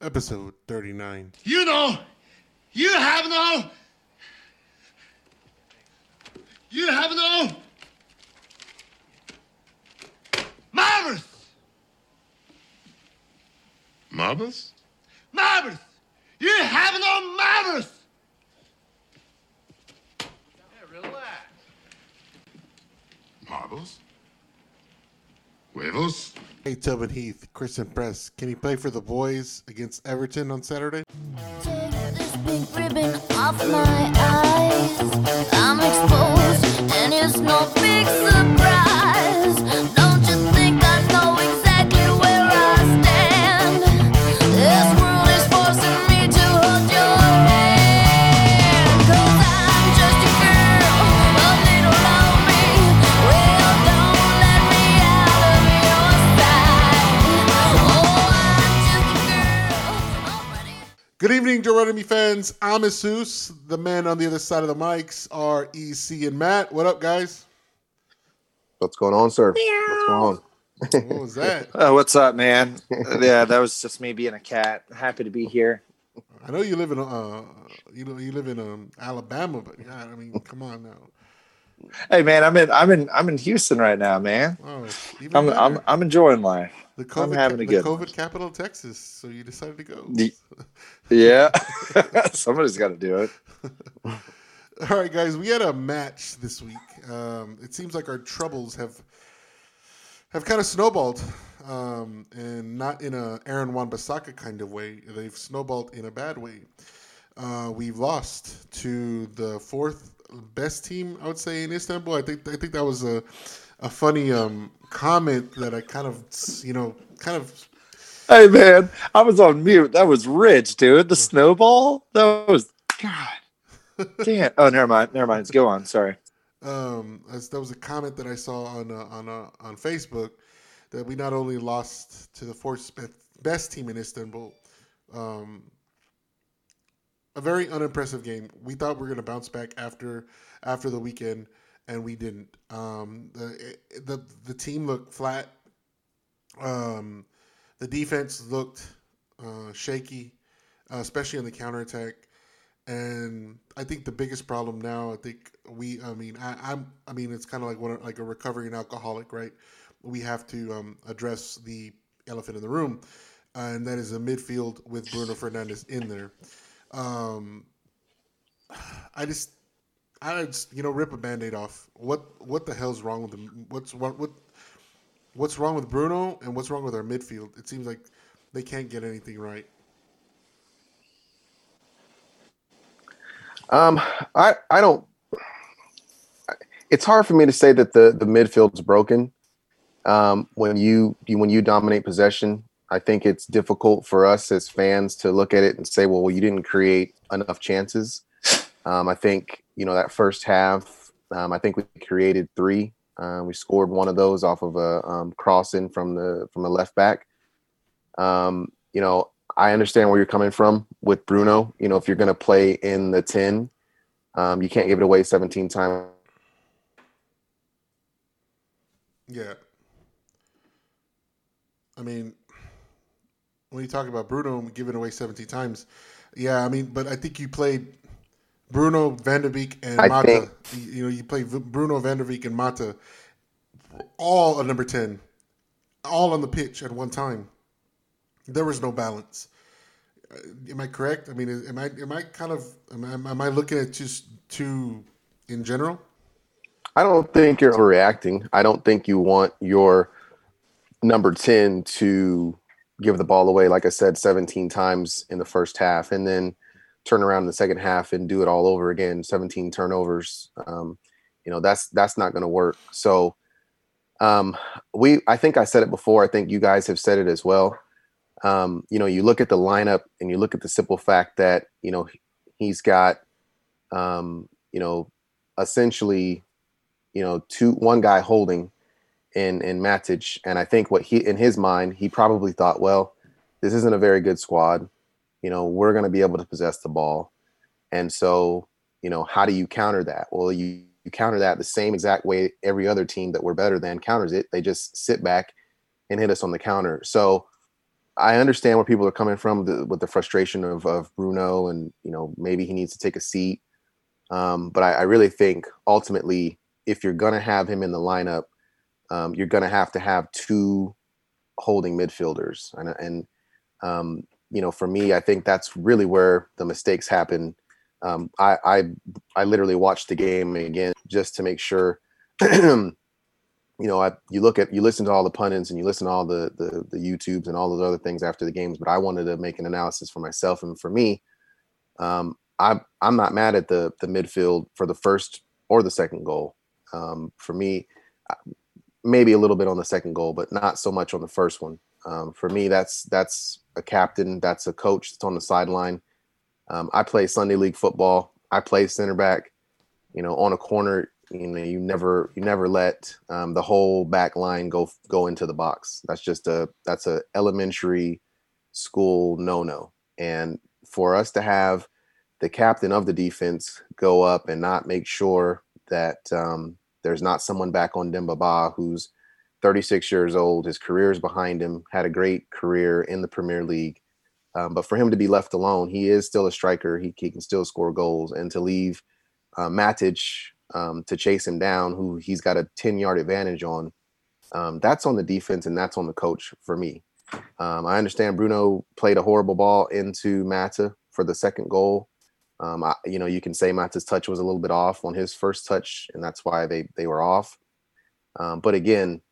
episode 39. You know, you have no, you have no marbles, Marbles? marbles. You have no marbles. relax Marbles? Huevos? Hey, Tobin Heath, Christen Press. Can he play for the boys against Everton on Saturday? Take this pink ribbon off my eyes. I'm exposed, and it's no big surprise. Evening, Joe Enemy fans. I'm Jesus. The men on the other side of the mics are EC and Matt. What up, guys? What's going on, sir? What's going on? What was that? Oh, what's up, man? yeah, that was just me being a cat. Happy to be here. I know you live in uh, you know, you live in um, Alabama, but God, I mean, come on now. Hey, man, I'm in, I'm in, I'm in Houston right now, man. Oh, I'm, better. I'm, I'm enjoying life. the COVID, having ca- a the good COVID one. capital of Texas. So you decided to go. The- Yeah, somebody's got to do it. All right, guys, we had a match this week. Um, it seems like our troubles have have kind of snowballed, um, and not in a Aaron Wan Bissaka kind of way. They've snowballed in a bad way. Uh, we've lost to the fourth best team, I would say, in Istanbul. I think I think that was a a funny um, comment that I kind of you know kind of Hey, man, I was on mute. That was rich, dude. The snowball. That was God. Damn. Oh, never mind. Never mind. Go on. Sorry. um, that was a comment that I saw on uh, on uh, on Facebook that we not only lost to the fourth best team in Istanbul, um, a very unimpressive game. We thought we were going to bounce back after after the weekend, and we didn't. Um, the the the team looked flat. Um, the defense looked uh, shaky, uh, especially on the counterattack. And I think the biggest problem now, I think we, I mean, I, I'm, I mean, it's kind of like like a recovering alcoholic, right? We have to um, address the elephant in the room, and that is a midfield with Bruno Fernandes in there. Um, I just, I just, you know, rip a band-aid off. What, what the hell's wrong with them? What's what, what, what's wrong with Bruno, and what's wrong with our midfield? It seems like they can't get anything right. Um, I I don't. It's hard for me to say that the the midfield's broken. Um, when you, you when you dominate possession, I think it's difficult for us as fans to look at it and say, well, you didn't create enough chances. Um, I think you know that first half. Um, I think we created three. Uh, we scored one of those off of a um, cross in from the from the left back. Um, you know, I understand where you're coming from with Bruno. You know, if you're going to play in the 10, um, you can't give it away 17 times. Yeah. I mean, when you talk about Bruno giving away 17 times, yeah, I mean, but I think you played Bruno, Van der Beek, and I Mata. think- You, know, you played V- Bruno, Van der Beek, and Mata all at number 10, all on the pitch at one time. There was no balance. Uh, Am I correct? I mean, am I am I kind of am I, am I looking at just too in general? I don't think you're overreacting. I don't think you want your number 10 to give the ball away, like I said, 17 times in the first half, and then turn around in the second half and do it all over again, 17 turnovers. Um, you know, that's that's not going to work. So um, we, I think I said it before. I think you guys have said it as well. Um, you know, you look at the lineup and you look at the simple fact that you know he's got, um, you know, essentially you know, two one guy holding in in Matic, and I think what he in his mind he probably thought, well, this isn't a very good squad. You know, we're going to be able to possess the ball, and so you know, how do you counter that? Well, you you counter that the same exact way every other team that we're better than counters it. They just sit back and hit us on the counter. So I understand where people are coming from the, with the frustration of, of Bruno, and you know maybe he needs to take a seat. Um, but I, I really think ultimately, if you're gonna have him in the lineup, um, you're gonna have to have two holding midfielders, and and um, you know for me, I think that's really where the mistakes happen. Um, I, I I literally watched the game again just to make sure you know, I you look at you listen to all the pundits and you listen to all the the the YouTubes and all those other things after the games, but I wanted to make an analysis for myself and for me. Um, I I'm not mad at the the midfield for the first or the second goal. Um, for me, maybe a little bit on the second goal, but not so much on the first one. Um, for me, that's that's a captain, that's a coach that's on the sideline. Um, I play Sunday league football. I play center back. You know, on a corner, you know you never you never let um, the whole back line go go into the box that's just a that's a elementary school no no and for us to have the captain of the defense go up and not make sure that um, there's not someone back on Demba Ba who's 36 years old his career is behind him had a great career in the Premier League um, but for him to be left alone he is still a striker he, he can still score goals and to leave uh, Matic um, to chase him down, who he's got a 10 yard advantage on. Um, that's on the defense and that's on the coach for me. Um, I understand Bruno played a horrible ball into Mata for the second goal. Um, I, you know, you can say Mata's touch was a little bit off on his first touch, and that's why they they were off. Um, but again,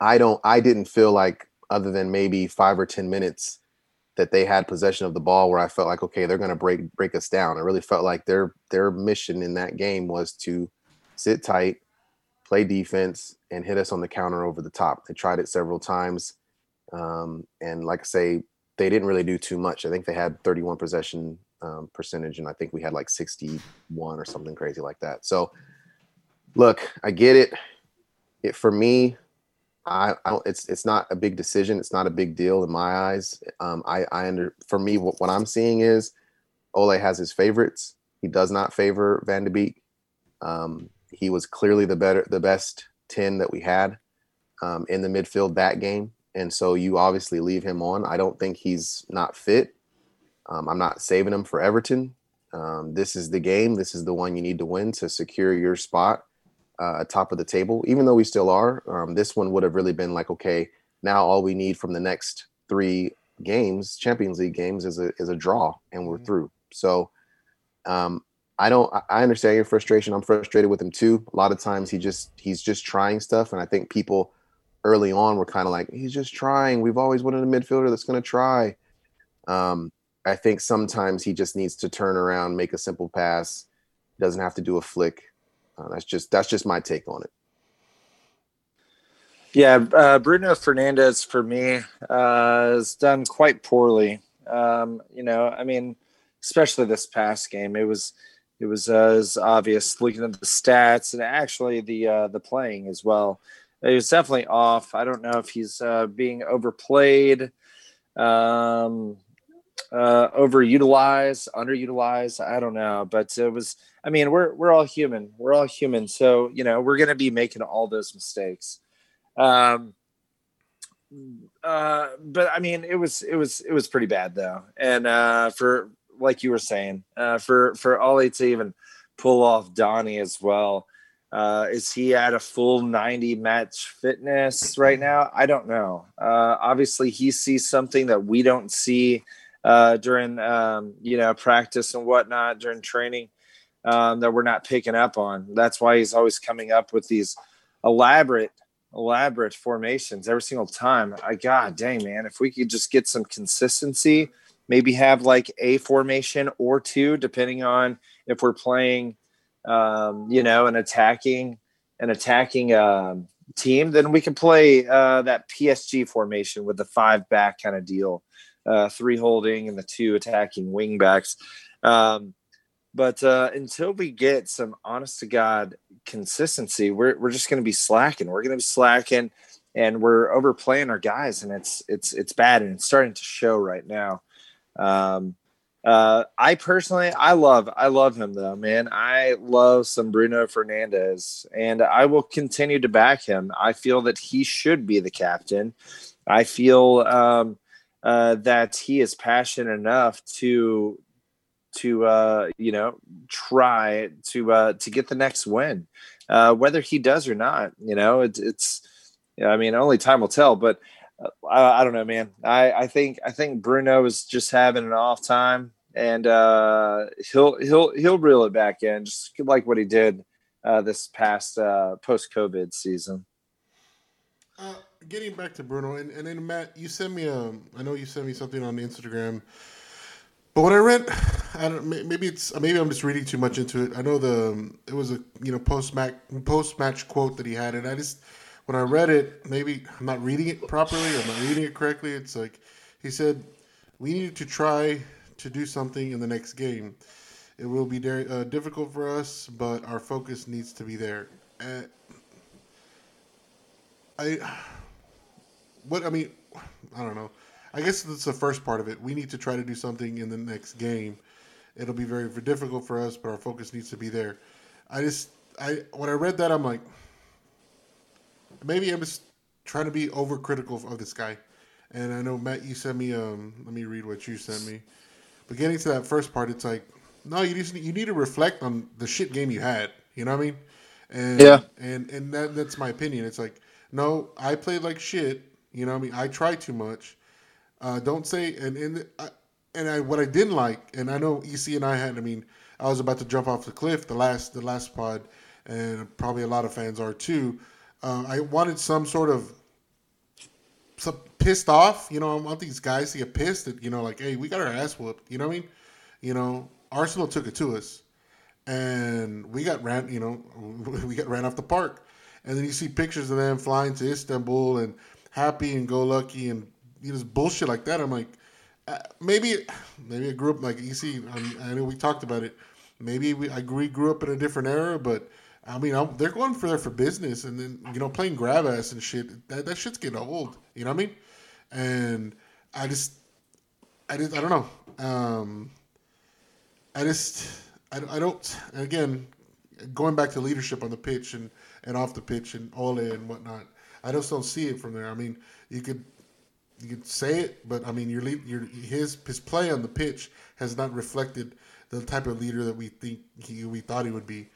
I don't. I didn't feel like other than maybe five or ten minutes that they had possession of the ball where I felt like okay they're going to break break us down. I really felt like their their mission in that game was to sit tight, play defense, and hit us on the counter over the top. They tried it several times, um, and like I say, they didn't really do too much. I think they had 31 possession um, percentage, and I think we had like 61 or something crazy like that. So, look, I get it. It for me, I, I don't, it's it's not a big decision. It's not a big deal in my eyes. Um, I I under for me what, what I'm seeing is Ole has his favorites. He does not favor Van de Beek. Um, he was clearly the better the best ten that we had um, in the midfield that game, and so you obviously leave him on. I don't think he's not fit. Um, I'm not saving him for Everton. Um, this is the game. This is the one you need to win to secure your spot uh, top of the table, even though we still are. Um, this one would have really been like, okay, now all we need from the next three games, Champions League games, is a is a draw, and we're mm-hmm. through. So, um, I don't. I understand your frustration. I'm frustrated with him too. A lot of times he just he's just trying stuff, and I think people early on were kind of like, he's just trying. We've always wanted a midfielder that's going to try. Um, I think sometimes he just needs to turn around, make a simple pass. Doesn't have to do a flick uh, that's just that's just my take on it. Yeah, uh, Bruno Fernandes for me uh, has done quite poorly. Um, you know, I mean, especially this past game, it was it was uh, as obvious looking at the stats and actually the uh, the playing as well. It was definitely off. I don't know if he's uh, being overplayed. Um, uh, overutilized, underutilized. I don't know, but it was. I mean, we're we're all human. We're all human, so you know we're to be making all those mistakes. Um, uh, but I mean, it was it was it was pretty bad though, and uh, for like you were saying, uh, for for Ole to even pull off Donny as well. Uh, is he at a full 90 match fitness right now? I don't know. Uh, obviously, he sees something that we don't see uh, during um, you know practice and whatnot during training um, that we're not picking up on. That's why he's always coming up with these elaborate elaborate formations every single time. I god dang man, if we could just get some consistency, maybe have like a formation or two, depending on if we're playing, um, you know, an attacking an attacking um, team, then we can play uh, that PSG formation with the five back kind of deal uh, three holding and the two attacking wing backs. Um, but uh, until we get some honest to God consistency, we're, we're just going to be slacking. We're going to be slacking and we're overplaying our guys and it's, it's, it's bad. And it's starting to show right now. Um, uh, I personally, I love, I love him though, man. I love some Bruno Fernandes, and I will continue to back him. I feel that he should be the captain. I feel, um, uh, that he is passionate enough to to uh, you know try to uh, to get the next win, uh, whether he does or not. You know, it, it's I mean only time will tell, but. uh, I, I don't know, man. I, I think I think Bruno is just having an off time, and uh, he'll he'll he'll reel it back in, just like what he did uh, this past uh, post COVID season. Getting back to Bruno, and, and then Matt, you sent me a. I know you sent me something on Instagram, but when I read, I don't maybe it's maybe I'm just reading too much into it. I know the um, it was a you know post match post match quote that he had, and I just when I read it, maybe I'm not reading it properly, I'm not reading it correctly. It's like he said, we need to try to do something in the next game. It will be very uh, difficult for us, but our focus needs to be there. Uh, I what I mean, I don't know. I guess that's the first part of it. We need to try to do something in the next game. It'll be very, very difficult for us, but our focus needs to be there. I just, I when I read that, I'm like, maybe I'm just trying to be overcritical of this guy. And I know Matt, you sent me. Um, let me read what you sent me. But getting to that first part, it's like, no, you just you need to reflect on the shit game you had. You know what I mean? And Yeah. and and that, that's my opinion. It's like, no, I played like shit. You know what I mean? I try too much. Uh, don't say and and I, and I what I didn't like, and I know EC and I had. I mean, I was about to jump off the cliff the last the last pod, and probably a lot of fans are too. Uh, I wanted some sort of some pissed off. You know, I want these guys to get pissed that you know, like, hey, we got our ass whooped. You know what I mean? You know, Arsenal took it to us, and we got ran. You know, we got ran off the park. And then you see pictures of them flying to Istanbul and happy and go lucky and you know bullshit like that. I'm like, uh, maybe, maybe I grew up like you see. I'm, I know we talked about it. Maybe we I grew, grew up in a different era, but I mean I'm, they're going for there for business, and then you know playing grab ass and shit. That that shit's getting old. You know what I mean? And I just, I just, I don't know. Um, I just, I, I don't. Again, going back to leadership on the pitch and, and off the pitch and Ole and whatnot, I just don't see it from there. I mean, you could you could say it, but I mean, your your his his play on the pitch has not reflected the type of leader that we think he we thought he would be,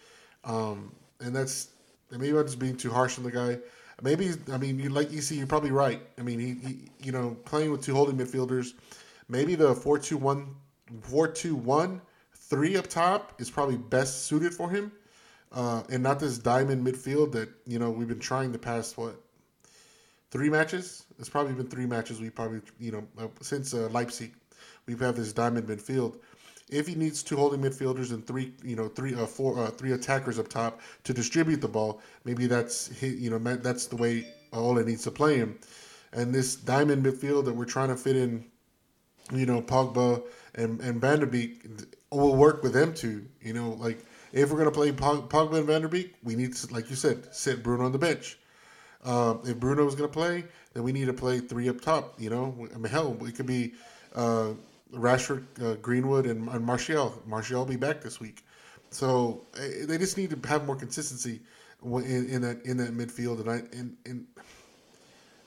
um, and that's maybe I'm just being too harsh on the guy. Maybe I mean, you like you see, you're probably right. I mean, he, he you know playing with two holding midfielders, maybe the four two one four two one three up top is probably best suited for him, uh, and not this diamond midfield that you know we've been trying the past what three matches. It's probably been three matches. We probably you know uh, since uh, Leipzig, we've had this diamond midfield. If he needs two holding midfielders and three, you know, three, uh, four, uh, three attackers up top to distribute the ball, maybe that's you know that's the way Ole needs to play him. And this diamond midfield that we're trying to fit in, you know, Pogba and and Van der Beek will work with them too. You know, like if we're gonna play Pogba and Van der Beek, we need to, like you said, sit Bruno on the bench. Uh, if Bruno is going to play, then we need to play three up top. You know, I mean, hell, it could be uh, Rashford, uh, Greenwood, and, and Martial. Martial will be back this week, so uh, they just need to have more consistency in, in that in that midfield. And I and, and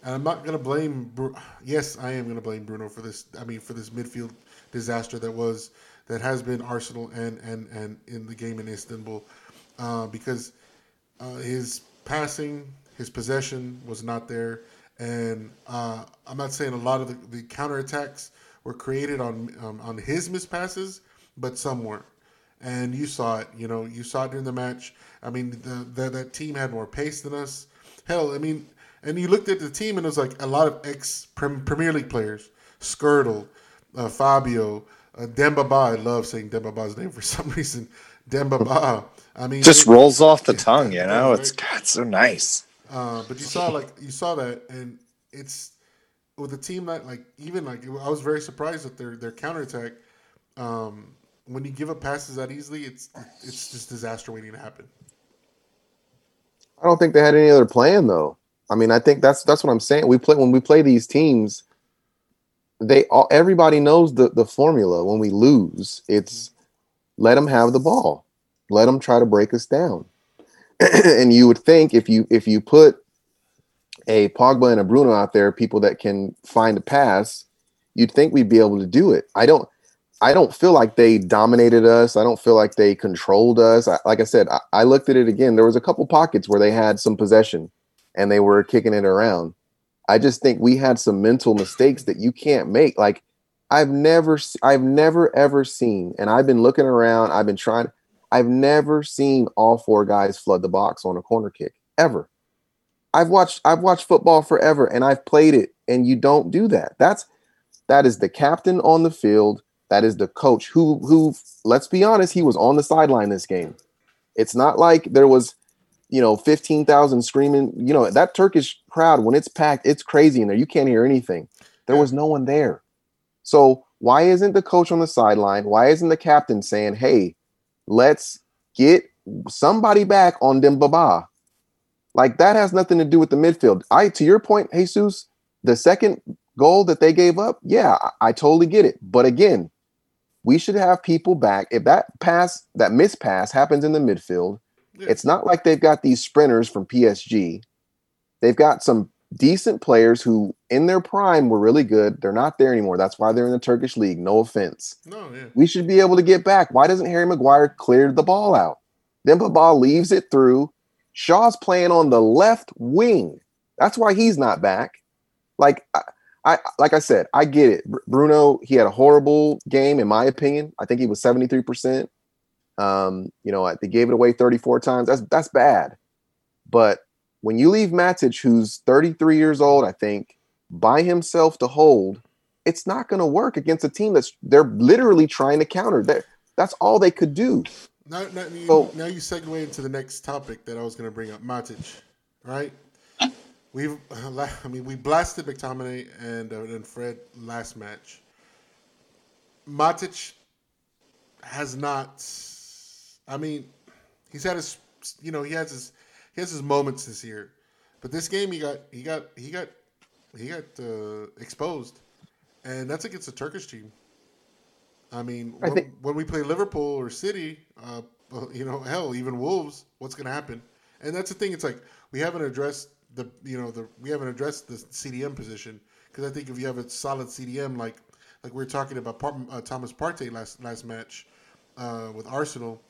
and I'm not going to blame. Bru- Yes, I am going to blame Bruno for this. I mean, for this midfield disaster that was that has been Arsenal and and and in the game in Istanbul, uh, because uh, his passing, his possession was not there, and uh, I'm not saying a lot of the, the counterattacks were created on um, on his mispasses, but some weren't. And you saw it, you know, you saw it during the match. I mean, the, the that team had more pace than us. Hell, I mean, and you looked at the team and it was like a lot of ex Premier League players, Skrtel, uh, Fabio, uh, Demba Ba. I love saying Demba Ba's name for some reason. Demba Ba. I mean, Just it- rolls off the tongue, you know. right. It's God, so nice. Uh, but you saw like you saw that, and it's with a team that like even like I was very surprised at their their counterattack. Um, when you give up passes that easily, it's it's just disaster waiting to happen. I don't think they had any other plan though. I mean, I think that's that's what I'm saying. We play when we play these teams, they all everybody knows the the formula. When we lose, it's let them have the ball, let them try to break us down. and you would think if you if you put a Pogba and a Bruno out there, people that can find a pass, you'd think we'd be able to do it. I don't. I don't feel like they dominated us. I don't feel like they controlled us. I, like I said, I, I looked at it again. There was a couple pockets where they had some possession and they were kicking it around. I just think we had some mental mistakes that you can't make. Like I've never, I've never ever seen, and I've been looking around. I've been trying. I've never seen all four guys flood the box on a corner kick ever. I've watched, I've watched football forever, and I've played it, and you don't do that. That's that is the captain on the field. That is the coach who, who. Let's be honest, he was on the sideline this game. It's not like there was you know, 15,000 screaming. You know, that Turkish crowd, when it's packed, it's crazy in there. You can't hear anything. There was no one there. So why isn't the coach on the sideline? Why isn't the captain saying, hey, let's get somebody back on Demba Ba? Like that has nothing to do with the midfield. I, to your point, Jesus, the second goal that they gave up, yeah, I, I totally get it. But again, we should have people back. If that pass, that miss pass happens in the midfield, Yeah. it's not like they've got these sprinters from PSG. They've got some decent players who, in their prime, were really good. They're not there anymore. That's why they're in the Turkish league. No offense. No, yeah. We should be able to get back. Why doesn't Harry Maguire clear the ball out? Then ball leaves it through. Shaw's playing on the left wing. That's why he's not back. Like I, I like I said, I get it. Br- Bruno, he had a horrible game in my opinion. I think he was 73%. Um, you know, they gave it away 34 times. That's that's bad. But when you leave Matic, who's 33 years old, I think, by himself to hold, it's not going to work against a team that's they're literally trying to counter. That that's all they could do. Now, now, you, So- now you segue into the next topic that I was going to bring up, Matic, right? We've, I mean, we blasted McTominay and uh, and Fred last match. Matic has not. I mean, he's had his, you know, he has his, he has his moments this year, but this game he got, he got, he got, he got uh, exposed, and that's against a Turkish team. I mean, I when, think- when we play Liverpool or City, uh, you know, hell, even Wolves, what's going to happen? And that's the thing. It's like we haven't addressed the, you know, the we haven't addressed the CDM position because I think if you have a solid CDM like like we were talking about Par- uh, Thomas Partey last last match uh, with Arsenal,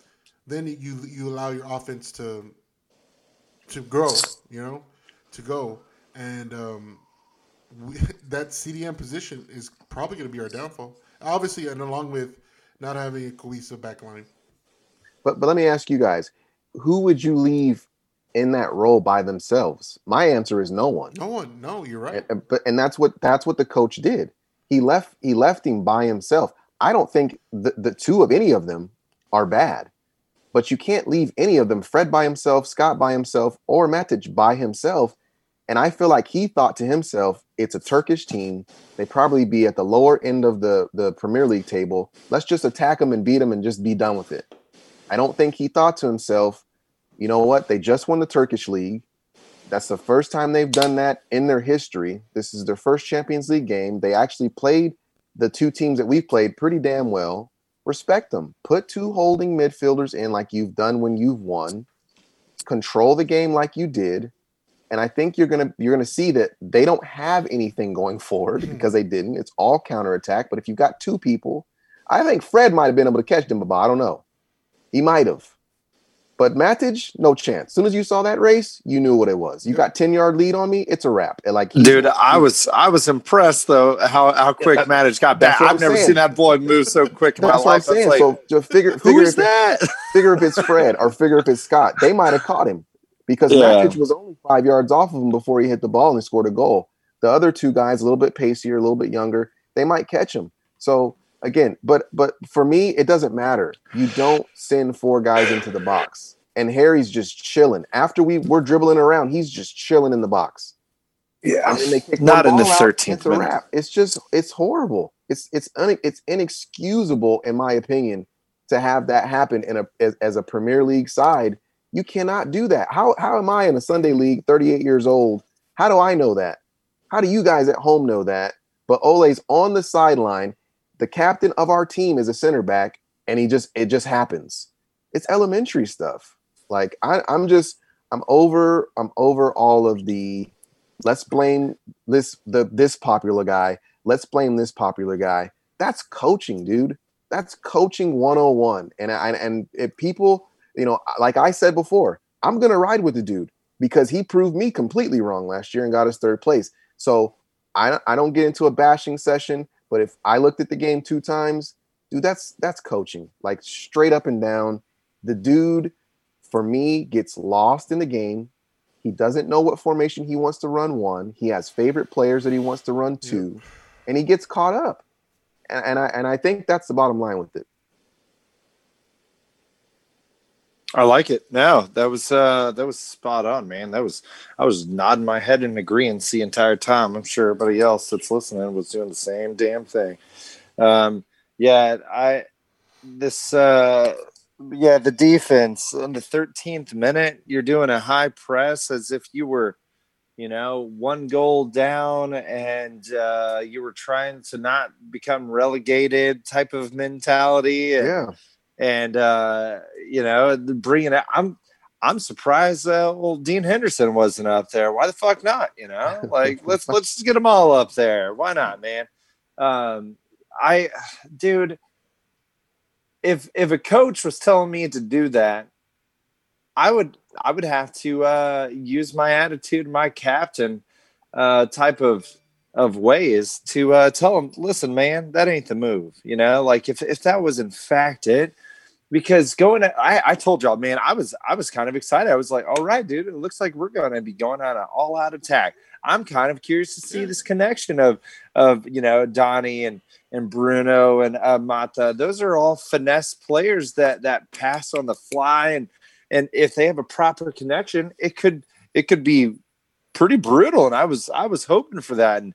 then you you allow your offense to to grow, you know, to go, and um, we, that CDM position is probably going to be our downfall. Obviously, and along with not having a cohesive back line. But but let me ask you guys, who would you leave in that role by themselves? My answer is no one. No one, no, you're right. And, but and that's what that's what the coach did. He left he left him by himself. I don't think the, the two of any of them are bad, but you can't leave any of them. Fred by himself, Scott by himself, or Matic by himself. And I feel like he thought to himself, "It's a Turkish team. They probably be at the lower end of the the Premier League table. Let's just attack them and beat them and just be done with it." I don't think he thought to himself, "You know what? They just won the Turkish league. That's the first time they've done that in their history. This is their first Champions League game. They actually played the two teams that we've played pretty damn well. Respect them. Put two holding midfielders in like you've done when you've won. Control the game like you did. And I think you're gonna you're gonna see that they don't have anything going forward hmm. because they didn't. It's all counterattack. But if you've got two people, I think Fred might have been able to catch them, but I don't know. He might have. But Matic, no chance. As soon as you saw that race, you knew what it was. You got 10 yard lead on me, it's a wrap. And like he's- Dude, I was I was impressed though how how quick that- Matic got back. I've I'm never saying. seen that boy move so quick in my That's what I'm life. I was saying. like, so just figure who figure is if, it- that? figure if it's Fred or figure if it's Scott. They might have caught him because Yeah. Matic was only five yards off of him before he hit the ball and scored a goal. The other two guys, a little bit pacier, a little bit younger, they might catch him. So again, but but for me, it doesn't matter. You don't send four guys into the box. And Harry's just chilling. After we we're dribbling around, he's just chilling in the box. Yeah, And then they kick not one in the ball out, thirteenth it's a minute. wrap. It's just it's horrible. It's it's un, it's inexcusable in my opinion to have that happen in a as, as a Premier League side. You cannot do that. How how am I in a Sunday league, 38 years old? How do I know that? How do you guys at home know that? But Ole's on the sideline. The captain of our team is a center back, and he just it just happens. It's elementary stuff. Like I, I'm just I'm over I'm over all of the let's blame this the this popular guy let's blame this popular guy. That's coaching, dude. That's coaching 101. And I, and if people, you know, like I said before, I'm gonna ride with the dude because he proved me completely wrong last year and got us third place. So I I don't get into a bashing session, but if I looked at the game two times, dude, that's that's coaching, like straight up and down. The dude, for me, gets lost in the game. He doesn't know what formation he wants to run. One, he has favorite players that he wants to run two, and he gets caught up. And, and I and I think that's the bottom line with it. I like it. No, that was uh that was spot on, man. That was I was nodding my head in agreement the entire time. I'm sure everybody else that's listening was doing the same damn thing. Um yeah, I this uh yeah, the defense on the 13th minute, you're doing a high press as if you were, you know, one goal down and uh you were trying to not become relegated type of mentality. And, Yeah. And uh, you know, bringing it. I'm I'm surprised. Uh, well, Dean Henderson wasn't up there. Why the fuck not? You know, like let's let's just get them all up there. Why not, man? Um, I, dude, if if a coach was telling me to do that, I would I would have to uh, use my attitude, my captain uh, type of of ways to uh, tell him, listen, man, that ain't the move. You know, like if if that was in fact it, because going, I I told y'all, man, I was I was kind of excited. I was like, all right, dude, it looks like we're going to be going on an all out attack. I'm kind of curious to see this connection of of you know Donny and and Bruno and uh, Mata. Those are all finesse players that that pass on the fly and and if they have a proper connection, it could it could be pretty brutal. And I was I was hoping for that. And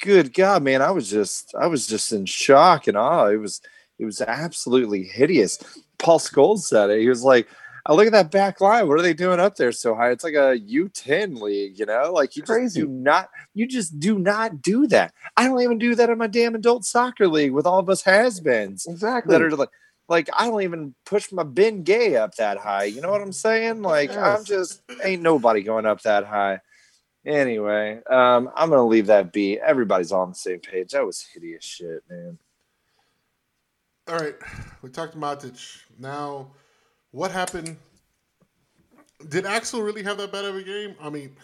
good God, man, I was just I was just in shock and awe. It was it was absolutely hideous. Paul Scholes said it. He was like, I look at that back line. What are they doing up there so high? It's like a U10 league, you know? Like you just Crazy. do not you just do not do that. I don't even do that in my damn adult soccer league with all of us has-beens Exactly. that are like like I don't even push my Ben Gay up that high. You know what I'm saying? Like I'm just ain't nobody going up that high. Anyway, um, I'm gonna leave that be. Everybody's on the same page. That was hideous shit, man. All right, we talked Matic. Now, what happened? Did Axel really have that bad of a game? I mean,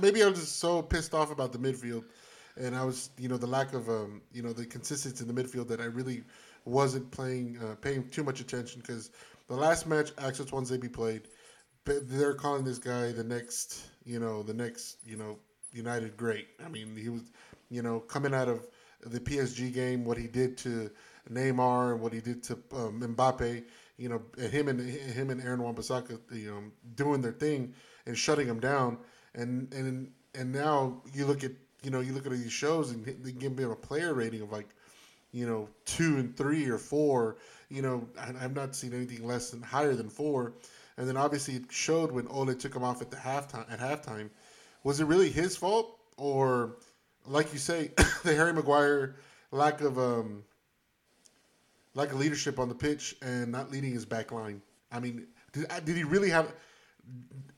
maybe I was just so pissed off about the midfield, and I was, you know, the lack of, um, you know, the consistency in the midfield that I really wasn't playing, uh, paying too much attention because the last match Axel Tuanzebe played, they're calling this guy the next, you know, the next, you know, United great. I mean, he was, you know, coming out of the PSG game, what he did to Neymar and what he did to um, Mbappe, you know, and him and him and Aaron Wan-Bissaka, you know, doing their thing and shutting him down, and and and now you look at you know you look at these shows and they give him a player rating of like, you know, two and three or four. You know, I, I've not seen anything less than higher than four. And then obviously it showed when Ole took him off at the halftime. At halftime, was it really his fault or, like you say, the Harry Maguire lack of um, lack of leadership on the pitch and not leading his back line? I mean, did, did he really have?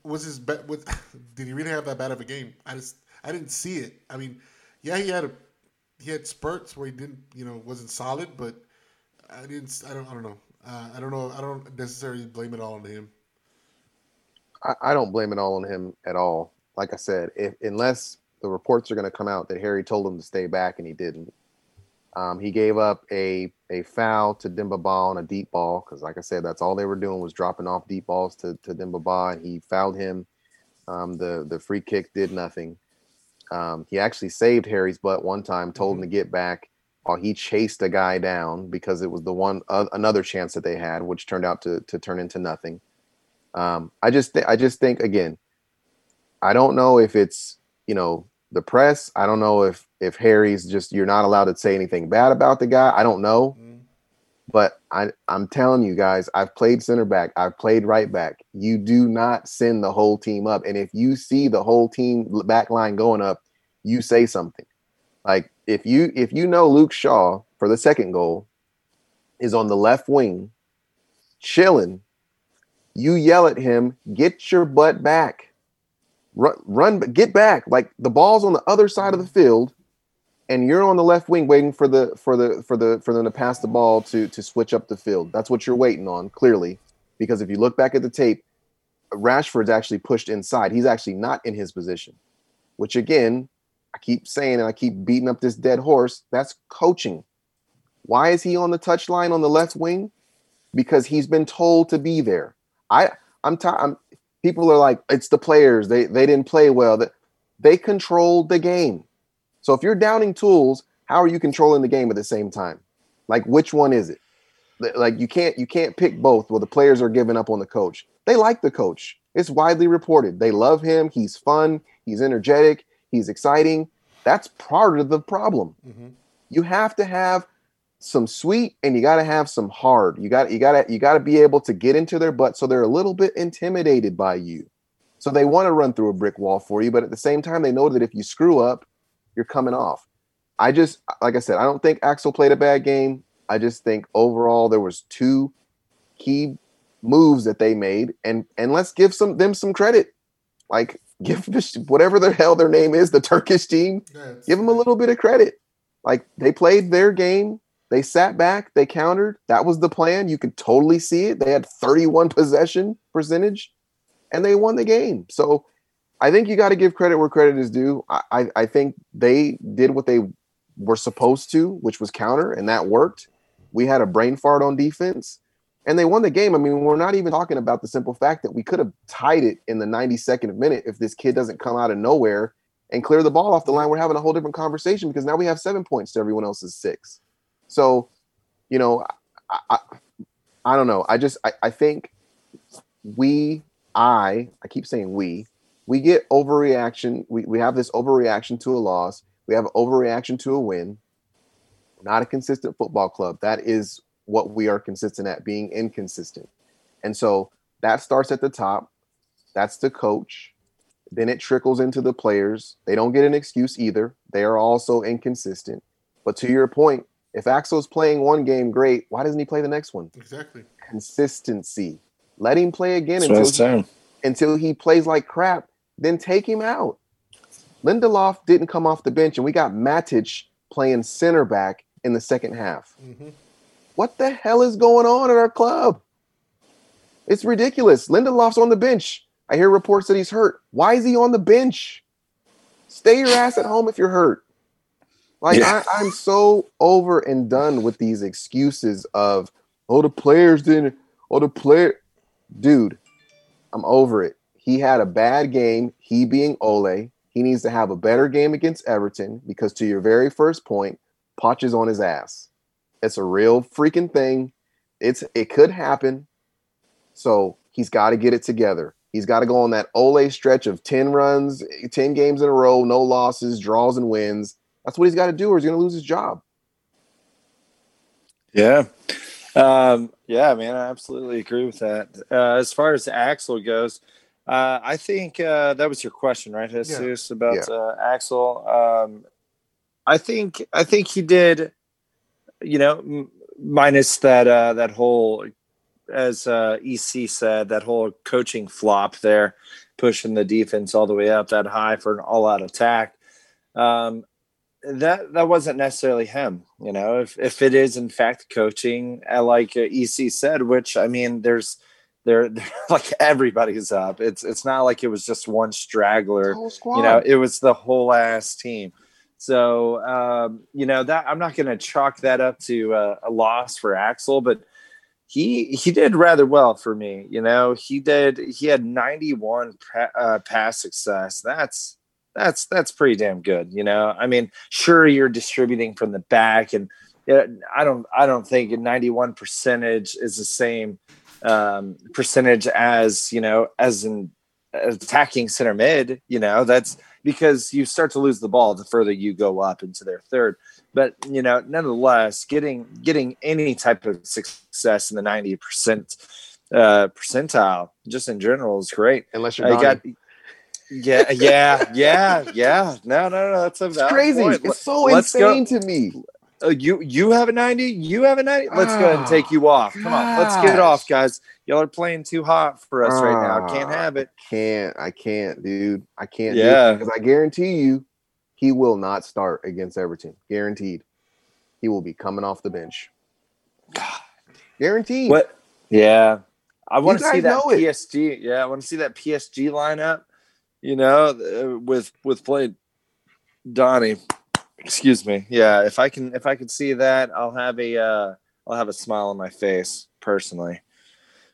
Was his bet? Did he really have that bad of a game? I just I didn't see it. I mean, yeah, he had a he had spurts where he didn't you know wasn't solid, but I didn't. I don't. I don't know. Uh, I don't know. I don't necessarily blame it all on him. I, I don't blame it all on him at all. Like I said, if unless the reports are going to come out that Harry told him to stay back and he didn't, um, he gave up a a foul to Demba Ba on a deep ball because, like I said, that's all they were doing was dropping off deep balls to to Demba Ba, and he fouled him. Um, the the free kick did nothing. Um, he actually saved Harry's butt one time, told him to get back while he chased a guy down because it was the one uh, another chance that they had, which turned out to to turn into nothing. Um, I just th- I just think again, I don't know if it's you know the press. I don't know if if Harry's just you're not allowed to say anything bad about the guy. I don't know, mm-hmm. but I I'm telling you guys, I've played center back, I've played right back. You do not send the whole team up, and if you see the whole team back line going up, you say something. Like if you if you know Luke Shaw for the second goal is on the left wing, chilling, you yell at him, get your butt back. Run, run, get back. Like the ball's on the other side of the field. and you're on the left wing waiting for the for the for the for them to pass the ball to to switch up the field. That's what you're waiting on, clearly, because if you look back at the tape, Rashford's actually pushed inside. He's actually not in his position, which again, I keep saying and I keep beating up this dead horse. That's coaching. Why is he on the touchline on the left wing? Because he's been told to be there. I I'm tired. People are like, it's the players. They they didn't play well. That they controlled the game. So if you're downing tools, how are you controlling the game at the same time? Like which one is it? Like you can't you can't pick both. Well, the players are giving up on the coach. They like the coach. It's widely reported. They love him. He's fun. He's energetic. He's exciting. That's part of the problem. Mm-hmm. You have to have some sweet and you got to have some hard. You got you got to you got to be able to get into their butt so they're a little bit intimidated by you. So they want to run through a brick wall for you, but at the same time they know that if you screw up, you're coming off. I just like I said, I don't think Axel played a bad game. I just think overall there was two key moves that they made, and and let's give some them some credit. Like give whatever the hell their name is, the Turkish team, Yeah, give them a little bit of credit. Like they played their game, they sat back, they countered. That was the plan. You could totally see it. They had 31 possession percentage, and they won the game. So I think you got to give credit where credit is due. I, I, think they did what they were supposed to, which was counter, and that worked. We had a brain fart on defense, and they won the game. I mean, we're not even talking about the simple fact that we could have tied it in the 92nd minute if this kid doesn't come out of nowhere and clear the ball off the line. We're having a whole different conversation because now we have seven points to everyone else's six. So, you know, I, I, I don't know. I just I, I think we, I, I keep saying we, we get overreaction. We, we have this overreaction to a loss. We have overreaction to a win. Not a consistent football club. That is what we are consistent at, being inconsistent. And so that starts at the top. That's the coach. Then it trickles into the players. They don't get an excuse either. They are also inconsistent. But to your point, if Axel's playing one game great, why doesn't he play the next one? Exactly. Consistency. Let him play again That's what until he, until he plays like crap. Then take him out. Lindelof didn't come off the bench, and we got Matic playing center back in the second half. Mm-hmm. What the hell is going on at our club? It's ridiculous. Lindelof's on the bench. I hear reports that he's hurt. Why is he on the bench? Stay your ass at home if you're hurt. Like Yeah. I, I'm so over and done with these excuses of oh the players didn't oh the player dude. I'm over it. He had a bad game. He being Ole. He needs to have a better game against Everton because to your very first point, Poch is on his ass. It's a real freaking thing. It's it could happen. So he's got to get it together. He's got to go on that Ole stretch of 10 runs, 10 games in a row, no losses, draws and wins. That's what he's got to do, or he's going to lose his job. Yeah. Um, yeah, man, I absolutely agree with that. Uh, as far as Axel goes, uh, I think uh, that was your question, right, Jesus, about uh, Axel. Um, I think I think he did, you know, m- minus that uh, that whole, as uh, EC said, that whole coaching flop there, pushing the defense all the way up that high for an all-out attack. Um, that that wasn't necessarily him you know? If if it is in fact coaching uh, like uh, ec said which i mean there's there like everybody's up. It's it's not like it was just one straggler you know? It was the whole ass team. So um you know that i'm not going to chalk that up to uh, a loss for axel but he he did rather well for me you know? He did he had 91 pa- uh, pass success. That's that's that's pretty damn good you know? I mean sure you're distributing from the back and i don't i don't think a 91 percentage is the same um percentage as you know as an attacking center mid you know? That's because you start to lose the ball the further you go up into their third. But you know nonetheless getting getting any type of success in the 90 percent uh percentile just in general is great. Unless you're Donny. got yeah, yeah, yeah, yeah. No, no, no. That's a it's crazy. point. It's so Let's go- insane to me. Uh, you you have a ninety. You have a ninety. Let's go ahead and take you off. Come on, let's get it off, guys. Y'all are playing too hot for us right now. Can't Ah, have it. Can't. I can't, dude. I can't. Yeah. because I guarantee you, he will not start against Everton. Guaranteed. He will be coming off the bench. Guaranteed. What? Yeah, I want to see that. PSG. Yeah, I want to see that PSG lineup. You know, uh, with with playing Donny. Excuse me. Yeah, if I can if I can see that, I'll have a uh, I'll have a smile on my face personally.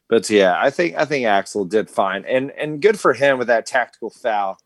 But yeah, I think I think Axel did fine, and and good for him with that tactical foul.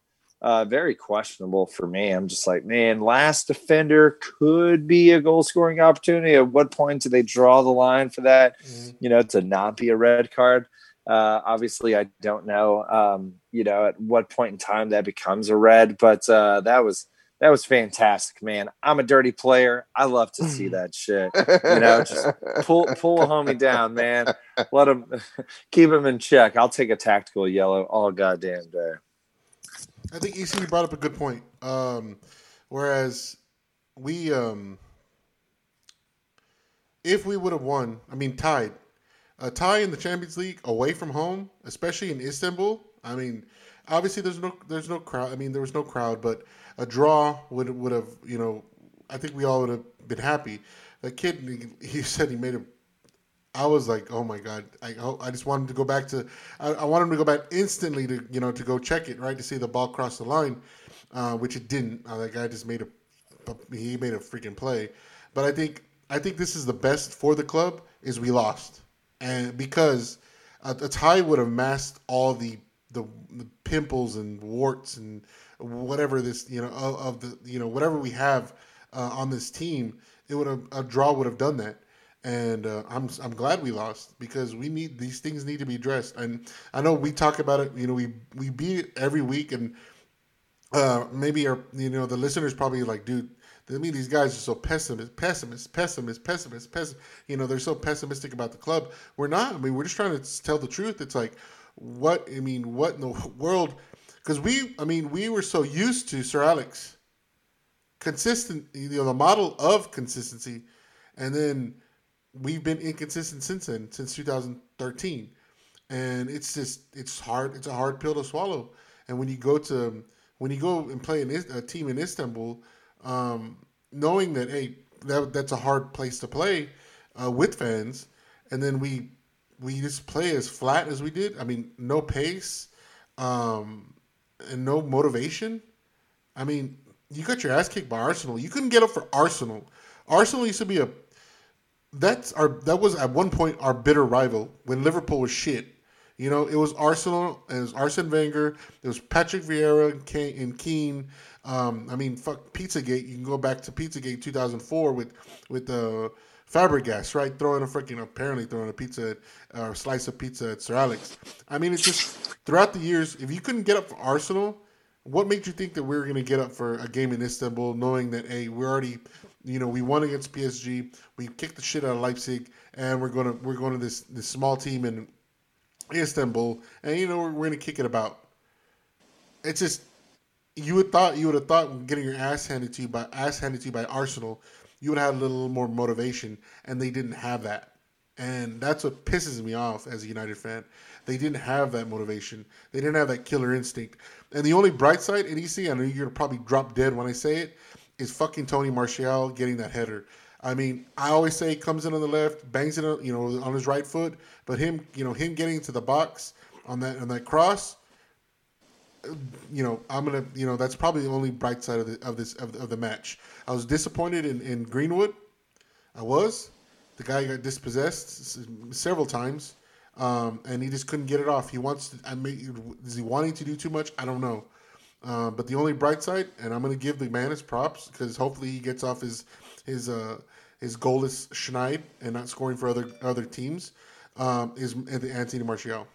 Uh, very questionable for me. I'm just like, man, last defender could be a goal scoring opportunity. At what point do they draw the line for that? You know, to not be a red card. Uh, obviously, I don't know. Um, you know, at what point in time that becomes a red, but uh, that was that was fantastic, man. I'm a dirty player. I love to see that shit. You know, just pull pull a homie down, man. Let him keep him in check. I'll take a tactical yellow all goddamn day. I think EC brought up a good point. Um, whereas we, um, if we would have won, I mean, tied, a tie in the Champions League away from home, especially in Istanbul. I mean, obviously there's no there's no crowd. I mean, there was no crowd, but a draw would would have you know. I think we all would have been happy. The kid, he, he said he made a I was like, oh my god! I I just wanted to go back to. I, I wanted him to go back instantly to you know to go check it right to see the ball cross the line, uh, which it didn't. Uh, that guy just made a, a he made a freaking play. But I think I think this is the best for the club is we lost, and because a, a tie would have masked all the, the the pimples and warts and whatever this you know of, of the you know whatever we have uh, on this team. It would have a draw would have done that and uh, I'm I'm glad we lost because we need these things need to be addressed. And I know we talk about it. You know, we we beat it every week, and uh, maybe our you know the listeners probably like, dude. I mean, these guys are so pessimist, pessimist, pessimist, pessimist, pessimist. You know, they're so pessimistic about the club. We're not. I mean, we're just trying to tell the truth. It's like, what? I mean, what in the world? Because we, I mean, we were so used to Sir Alex, consistent. You know, the model of consistency, and then we've been inconsistent since then, since 2013, and it's just it's hard. It's a hard pill to swallow. And when you go to when you go and play in a team in Istanbul, um, knowing that hey, that that's a hard place to play uh, with fans, and then we we just play as flat as we did. I mean, no pace, um, and no motivation. I mean, you got your ass kicked by Arsenal. You couldn't get up for Arsenal. Arsenal used to be a that's our that was at one point our bitter rival when Liverpool was shit. You know, it was Arsenal and it was Arsene Wenger. It was Patrick Vieira and, and Keane. Um, I mean, fuck Pizzagate. You can go back to Pizzagate 2004 with with uh, Fabregas, right? Throwing a freaking apparently throwing a pizza or slice of pizza at Sir Alex. I mean, it's just throughout the years. If you couldn't get up for Arsenal, what made you think that we were going to get up for a game in Istanbul, knowing that hey, we're already, you know, we won against PSG, we kicked the shit out of Leipzig, and we're gonna we're going to this this small team in Istanbul, and you know we're, we're going to kick it about. It's just you would thought you would have thought getting your ass handed to you by ass handed to you by Arsenal, you would have had a little more motivation, and they didn't have that, and that's what pisses me off as a United fan. They didn't have that motivation. They didn't have that killer instinct. And the only bright side in EC, I know you're gonna probably drop dead when I say it, is fucking Tony Martial getting that header. I mean, I always say he comes in on the left, bangs it, you know, on his right foot, but him, you know, him getting to the box on that on that cross, you know, I'm gonna, you know, that's probably the only bright side of the of this of of the match. I was disappointed in, in Greenwood. I was. The guy got dispossessed several times, um, and he just couldn't get it off. He wants. To, I mean, is he wanting to do too much? I don't know. Uh, but the only bright side, and I'm to give the man his props because hopefully he gets off his his uh, his goalless schneid and not scoring for other other teams, um, is the Anthony Martial.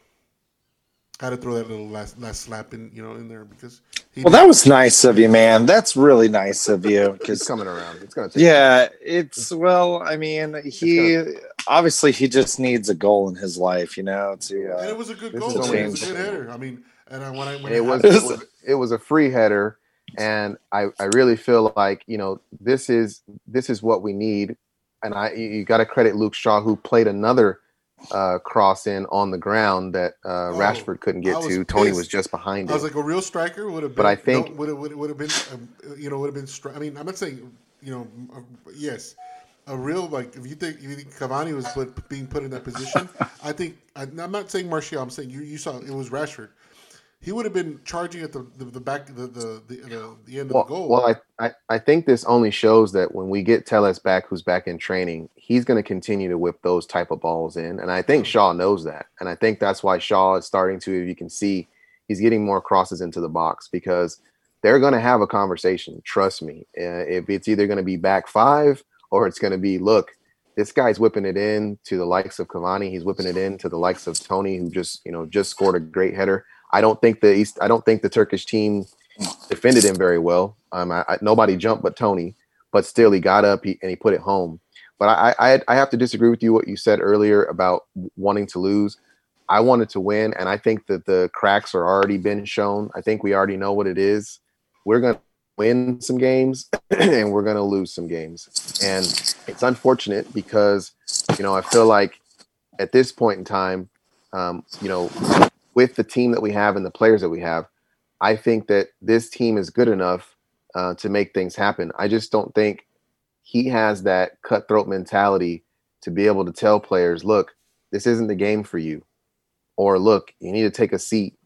Had to throw that little last last slap in you know in there because he Well, that was nice of you, man. That's really nice of you. It's Because coming around. It's gonna take. yeah, it's well. I mean, he obviously he just needs a goal in his life, you know. To and uh, it was a good goal. It was a good header. I mean, and I, when I when it was, happened- it was it was a free header and I, I really feel like you know this is this is what we need and I you got to credit Luke Shaw who played another uh, cross in on the ground that uh, Oh, Rashford couldn't get to. Tony was just behind I was like, a real striker would have been. But I think- no, would have would have been, um, you know, would have been. Stri- I mean, I'm not saying, you know, uh, yes, a real like if you think if you think Cavani was put, being put in that position, I think I, I'm not saying Martial. I'm saying you you saw it was Rashford. He would have been charging at the the, the back the the the, the, the end well, of the goal. well I, I, I think this only shows that when we get Telles back, who's back in training, he's going to continue to whip those type of balls in, and I think Shaw knows that, and I think that's why Shaw is starting to. If you can see, he's getting more crosses into the box because they're going to have a conversation. Trust me. Uh, if it's either going to be back five or it's going to be look, this guy's whipping it in to the likes of Cavani. He's whipping it in to the likes of Tony, who just you know just scored a great header. I don't think the East. I don't think the Turkish team defended him very well. Um, I, I, nobody jumped but Tony, but still he got up he, and he put it home. But I, I I have to disagree with you what you said earlier about wanting to lose. I wanted to win, and I think that the cracks are already been shown. I think we already know what it is. We're gonna win some games, and we're gonna lose some games, and it's unfortunate because you know I feel like at this point in time, um, you know, with the team that we have and the players that we have, I think that this team is good enough uh, to make things happen. I just don't think he has that cutthroat mentality to be able to tell players, look, this isn't the game for you, or look, you need to take a seat.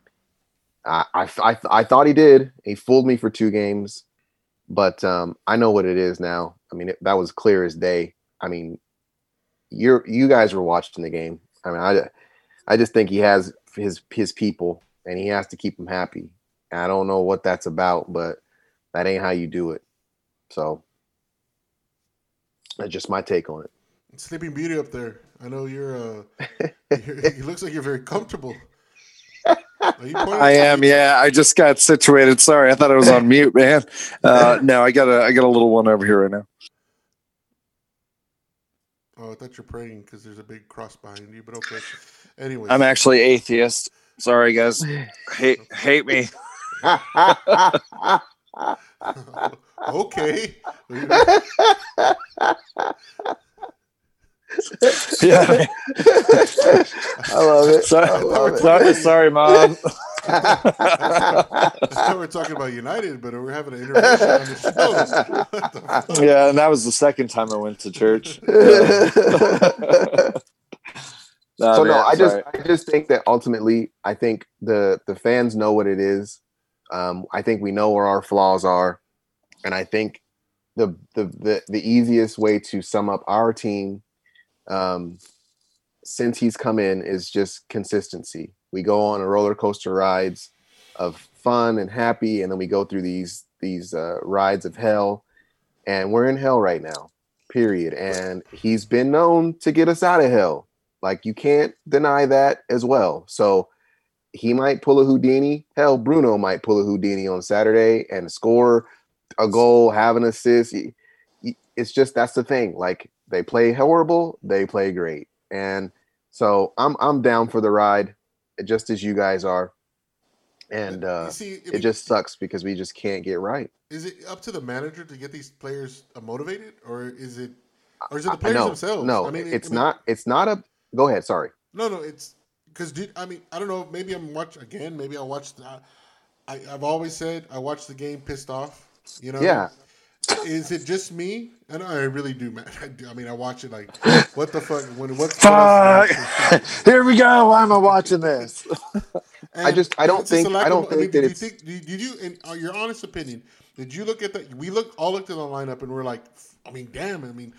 I, I, I, I thought he did. He fooled me for two games, but um, I know what it is now. I mean, it, that was clear as day. I mean, you're you guys were watching the game. I mean, I, I just think he has his his people, and he has to keep them happy. And I don't know what that's about, but that ain't how you do it. So that's just my take on it. Sleeping Beauty up there. I know you're. Uh, you're it looks like you're very comfortable. Are you pointing- I am. Yeah, I just got situated. Sorry, I thought I was on mute, man. Uh, no, I got a I got a little one over here right now. Oh, I thought you're praying because there's a big cross behind you. But okay. Anyway, I'm actually atheist. Sorry, guys. Hate hate me. okay. Yeah. I love it. Sorry, love it. sorry, sorry, mom. Thought we're talking about United, but we're having an intervention on the show. What the fuck? Yeah, and that was the second time I went to church. So no, I just sorry. I just think that ultimately I think the the fans know what it is. Um, I think we know where our flaws are, and I think the the the, the easiest way to sum up our team um, since he's come in is just consistency. We go on a roller coaster rides of fun and happy, and then we go through these these uh, rides of hell, and we're in hell right now. Period. And he's been known to get us out of hell. Like you can't deny that as well. So he might pull a Houdini. Hell, Bruno might pull a Houdini on Saturday and score a goal, have an assist. It's just that's the thing. Like they play horrible, they play great, and so I'm I'm down for the ride, just as you guys are. And uh, see, it mean, just sucks because we just can't get right. is it up to the manager to get these players motivated, or is it, or is it the players no, themselves? no, I mean, it's I mean, not. It's not a. Go ahead. Sorry. No, no, it's because. I mean, I don't know. Maybe I'm watch again. Maybe I'll watch. The, I I've always said I watch the game pissed off. You know. Yeah. Is it just me? And I really do, man. I, do. I mean, I watch it like, what the fuck? When what? Fuck. Here we go. Why am I watching this? I just- I don't it's just a think- I don't of- think did that you it's- think did, did you in uh, your honest opinion? Did you look at that? We look all looked at the lineup and we're like, I mean, damn. I mean,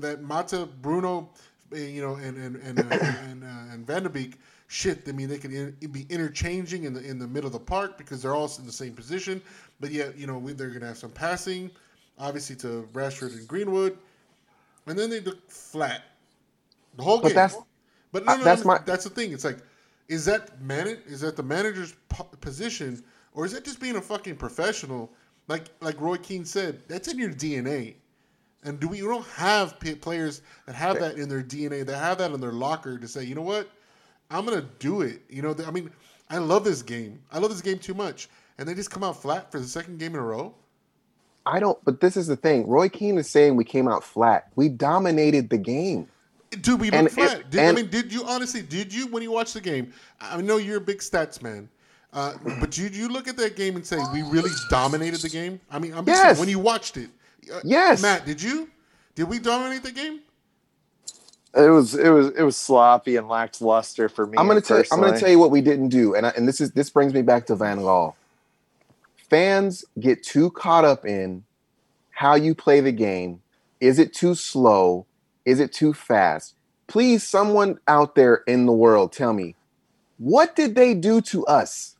that Mata, Bruno, you know, and and and uh, and, uh, and Van de Beek. Shit, I mean, they could in, be interchanging in the in the middle of the park because they're all in the same position. But yet, you know, we, they're gonna have some passing, obviously to Rashford and Greenwood, and then they look flat the whole But game. that's- but no, no, that's no, my- that's the thing. It's like, is that man? Is that the manager's po- position, or is that just being a fucking professional? Like like Roy Keane said, that's in your DNA. And do we, we don't have players that have that in their DNA, that have that in their locker to say, you know what, I'm gonna do it. You know, I mean, I love this game. I love this game too much, and they just come out flat for the second game in a row. I don't. But this is the thing. Roy Keane is saying we came out flat. We dominated the game. Dude, we look And- flat. and- Did, I mean, did you honestly? Did you when you watched the game? I know you're a big stats man, uh, but did you look at that game and say we really dominated the game? I mean, I'm saying, Yes. when you watched it. Uh, Yes. Matt, did you? Did we dominate the game? It was it was it was sloppy and lacked luster for me. I'm gonna tell. I'm gonna tell you what we didn't do, and I, and this is this brings me back to Van Gaal. Fans get too caught up in how you play the game. Is it too slow? Is it too fast? Please, someone out there in the world, tell me, what did they do to us?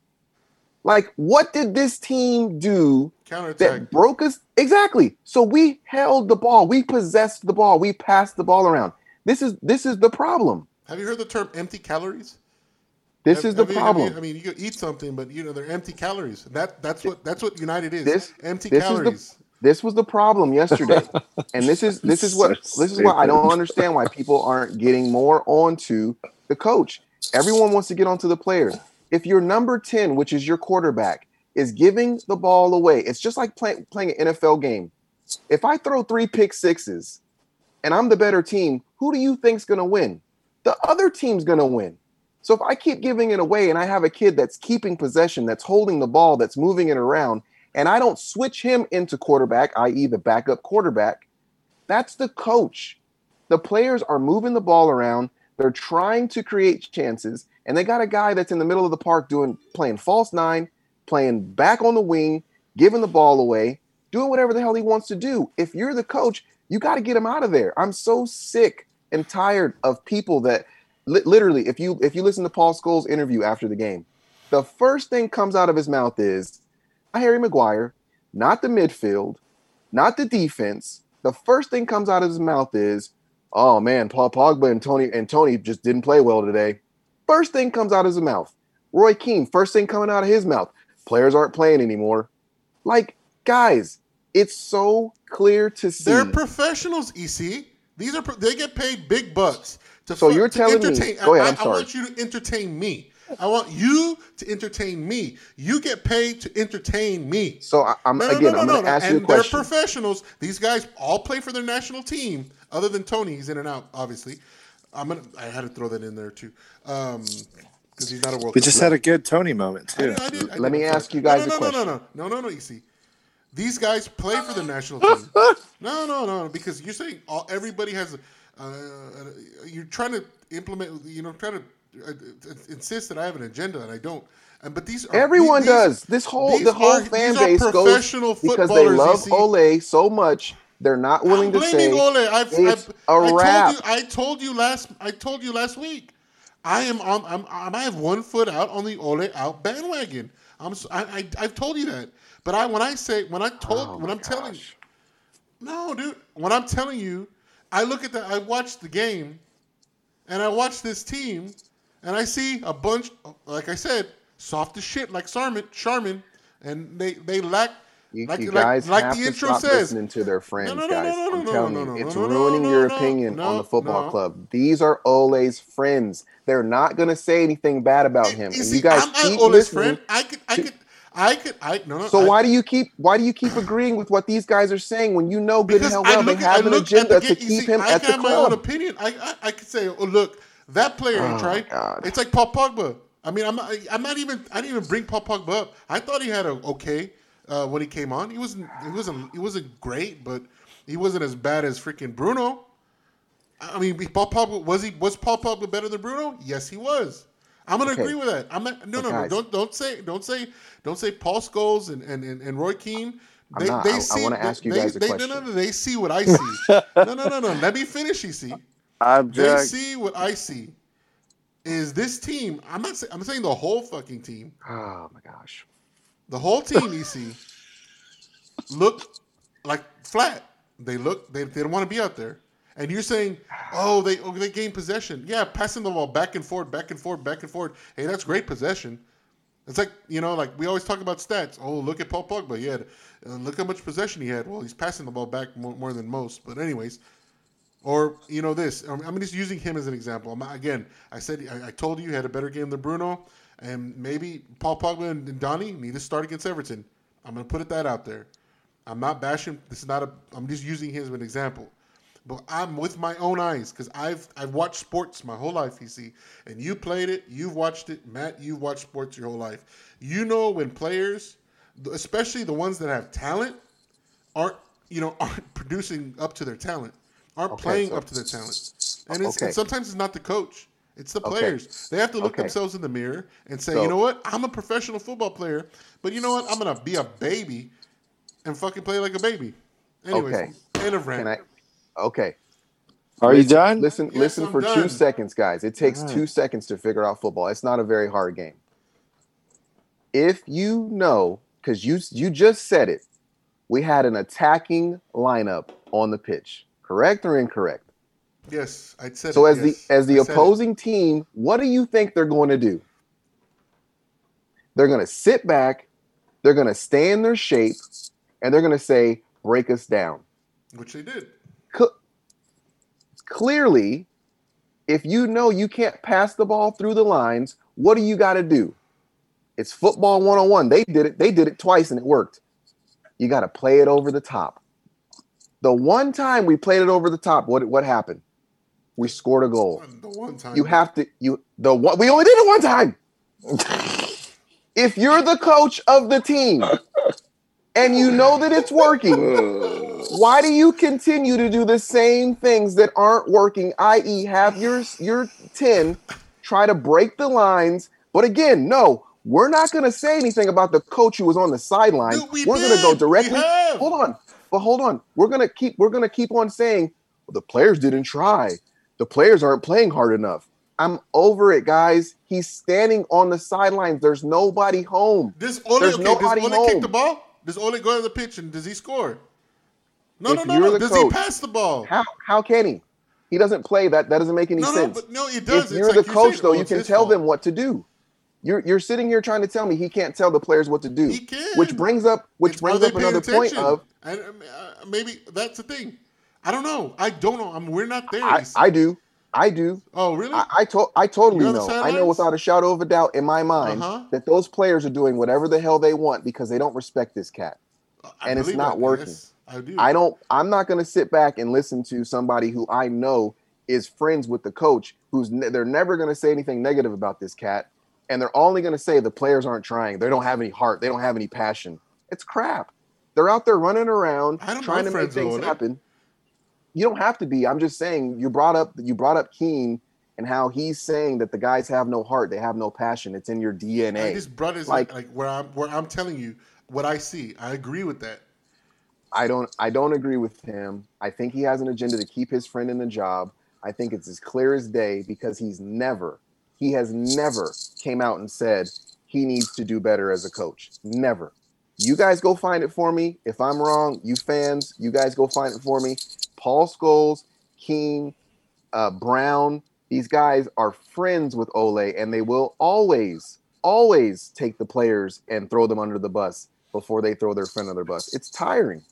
Like, what did this team do Counterattack. that broke us exactly so we held the ball we possessed the ball we passed the ball around this is this is the problem Have you heard the term empty calories? this Have- is the have you- have problem you- I mean, you could eat something, but you know they're empty calories. That that's what that's what United is. This- empty this is the- calories. this was the problem yesterday and this is this is what this is why i don't understand why people aren't getting more onto the coach everyone wants to get onto the players if your number 10 which is your quarterback is giving the ball away it's just like play, playing an nfl game if i throw three pick sixes and i'm the better team who do you think's going to win the other team's going to win so if i keep giving it away and i have a kid that's keeping possession that's holding the ball that's moving it around and I don't switch him into quarterback, i.e., the backup quarterback, that's the coach. The players are moving the ball around. They're trying to create chances, and they got a guy that's in the middle of the park doing playing false nine, playing back on the wing, giving the ball away, doing whatever the hell he wants to do. If you're the coach, you got to get him out of there. I'm so sick and tired of people that li- literally, if you if you listen to Paul Scholes' interview after the game, the first thing comes out of his mouth is Harry Maguire, not the midfield, not the defense. The first thing comes out of his mouth is, "Oh man, Paul Pogba and Tony and Tony just didn't play well today." First thing comes out of his mouth. Roy Keane, first thing coming out of his mouth, players aren't playing anymore. Like, guys, it's so clear to see. They're professionals, EC. These are they get paid big bucks to. So you're to telling me- go ahead, I, I'm I sorry. want you to entertain me. I want you to entertain me. You get paid to entertain me. so I, am No, no, again, no, I'm no, no. ask and you a question. they're professionals. These guys all play for their national team, other than Tony. He's in and out, obviously. I'm gonna. I had to throw that in there too, um, because he's not a world. We Cup just player. had a good Tony moment I too. did- I did- I Let me I'm ask sorry. you guys no, a no, no, question. No, no, no, no, You see, These guys play for the national team. No, no, no, because you're saying all, everybody has. Uh, uh, you're trying to implement. You know, trying to uh, uh, insist that I have an agenda, and I don't. And but these are, Everyone these- does. This whole these the whole are- fan these are base goes because they love EC. Ole so much. They're not willing I'm to say blaming Ole. I've, it's I've, a I wrap. Told you, I told you last. I told you last week. I am on. I'm, I'm. I have one foot out on the Ole out bandwagon. I'm. I, I. I've told you that. But I when I say when I told oh when I'm telling gosh. no, dude. When I'm telling you, I look at that. I watch the game, and I watch this team, and I see a bunch. Like I said, soft as shit, like Sarman, Charmin, and they they lack. You, like, you guys like have the to intro stop says. listening to their friends, no, no, guys. no, I'm telling you, it's ruining your opinion on the football club. These are Ole's friends. They're not going to say anything bad about him. You and see, you guys I'm keep Ole's listening. friend. I could, I could, I could, I no, no. So I, why do you keep why do you keep agreeing with what these guys are saying when you know good and hell I well they I have an agenda the to keep him I at the have my own club? opinion. I, I, I could say, oh look, that player ain't Oh, right. It's like Paul Pogba. I mean, I'm not, I'm not even, I didn't even bring Paul Pogba up. I thought he had a okay uh, when he came on. He wasn't, he wasn't, he wasn't great, but he wasn't as bad as freaking Bruno. I mean, Paul Pogba was he was Paul Pogba better than Bruno? Yes, he was. I'm gonna Okay. agree with that. I'm not, no, But no, no. Don't don't say don't say don't say Paul Scholes and and, and, and Roy Keane. I'm not. I- I wanna ask you they, guys a they, question. no, no. They see what I see. no, no, no, no. Let me finish. You see, they see what I see. Is this team? I'm not. Say, I'm saying the whole fucking team. Oh my gosh. The whole team. You see, look like flat. They look. They, they don't want to be out there. And you're saying, oh, they oh, they gain possession. Yeah, passing the ball back and forth, back and forth, back and forth. Hey, that's great possession. It's like you know, like we always talk about stats. Oh, look at Paul Pogba. He had, uh, look how much possession he had. Well, he's passing the ball back more, more than most. But anyways, or you know this. I'm, I'm just using him as an example. I'm, again, I said I, I told you he had a better game than Bruno, and maybe Paul Pogba and, Donny need to start against Everton. I'm gonna put it that out there. I'm not bashing. This is not a. I'm just using him as an example. but I'm with my own eyes because I've I've watched sports my whole life. You see, and you played it, you've watched it, Matt. You've watched sports your whole life. You know when players, especially the ones that have talent, aren't you know aren't producing up to their talent, aren't Okay, playing so- up to their talent, and it's Okay. and sometimes it's not the coach. It's the Okay. players. They have to look Okay. themselves in the mirror and say, So- you know what? I'm a professional football player, but you know what? I'm gonna be a baby and fucking play like a baby. Anyways, Okay. end of rant. Can I? Okay. Are you done? Listen, Yes, listen I'm for done. two seconds, guys. It takes Alright. two seconds to figure out football. It's not a very hard game. If you know, because you you just said it, we had an attacking lineup on the pitch. Correct or incorrect? Yes, I'd said. So as yes. the as the I opposing team, what do you think they're going to do? They're going to sit back, they're going to stay in their shape, and they're going to say, "Break us down." which they did. Cl- Clearly, if you know you can't pass the ball through the lines, what do you got to do? It's football 101. They did it. They did it twice and it worked. You got to play it over the top. The one time we played it over the top, what what happened? We scored a goal. The one time You have to you the one we only did it one time. if you're the coach of the team and you know that it's working, why do you continue to do the same things that aren't working? I.e., have your your 10 try to break the lines. But again, no, we're not going to say anything about the coach who was on the sideline. Dude, we are going to go directly. Hold on, but hold on. We're going to keep. We're going to keep on saying the players didn't try. The players aren't playing hard enough. I'm over it, guys. He's standing on the sidelines. There's nobody home. Does Ole, There's okay, nobody does Ole kick home. the ball? Does Ole go to the pitch and does he score? No, If no, no, no. Does coach, he pass the ball? How how can he? He doesn't play. That that doesn't make any no, no, sense. but no, it does. if It's you're like the you're coach, saying, though, oh, you can tell fault. them what to do. You're you're sitting here trying to tell me he can't tell the players what to do. He can. Which brings up which It's- brings up another point of and uh, maybe that's the thing. I don't know. I don't know. I'm. We're not there. I. I do. I do. oh, really? I, I, to, I totally on the know. I know without a shadow of a doubt in my mind Uh-huh. that those players are doing whatever the hell they want because they don't respect this cat. I and it's not that. working. Yes, I do. I don't. I'm not going to sit back and listen to somebody who I know is friends with the coach, who's ne- they're never going to say anything negative about this cat, and they're only going to say the players aren't trying. They don't have any heart. They don't have any passion. It's crap. They're out there running around trying to make things happen. You don't have to be. I'm just saying. You brought up. You brought up Keane and how he's saying that the guys have no heart. They have no passion. It's in your I DNA. just brought it Like- like, like where I'm where I'm telling you what I see. I agree with that. I don't I don't agree with him. I think he has an agenda to keep his friend in the job. I think it's as clear as day because he's never he has never came out and said he needs to do better as a coach. Never. You guys go find it for me. If I'm wrong, you fans, you guys go find it for me. Paul Scholes, Keane, uh, Brown, these guys are friends with Ole, and they will always, always take the players and throw them under the bus before they throw their friend under the bus. It's tiring.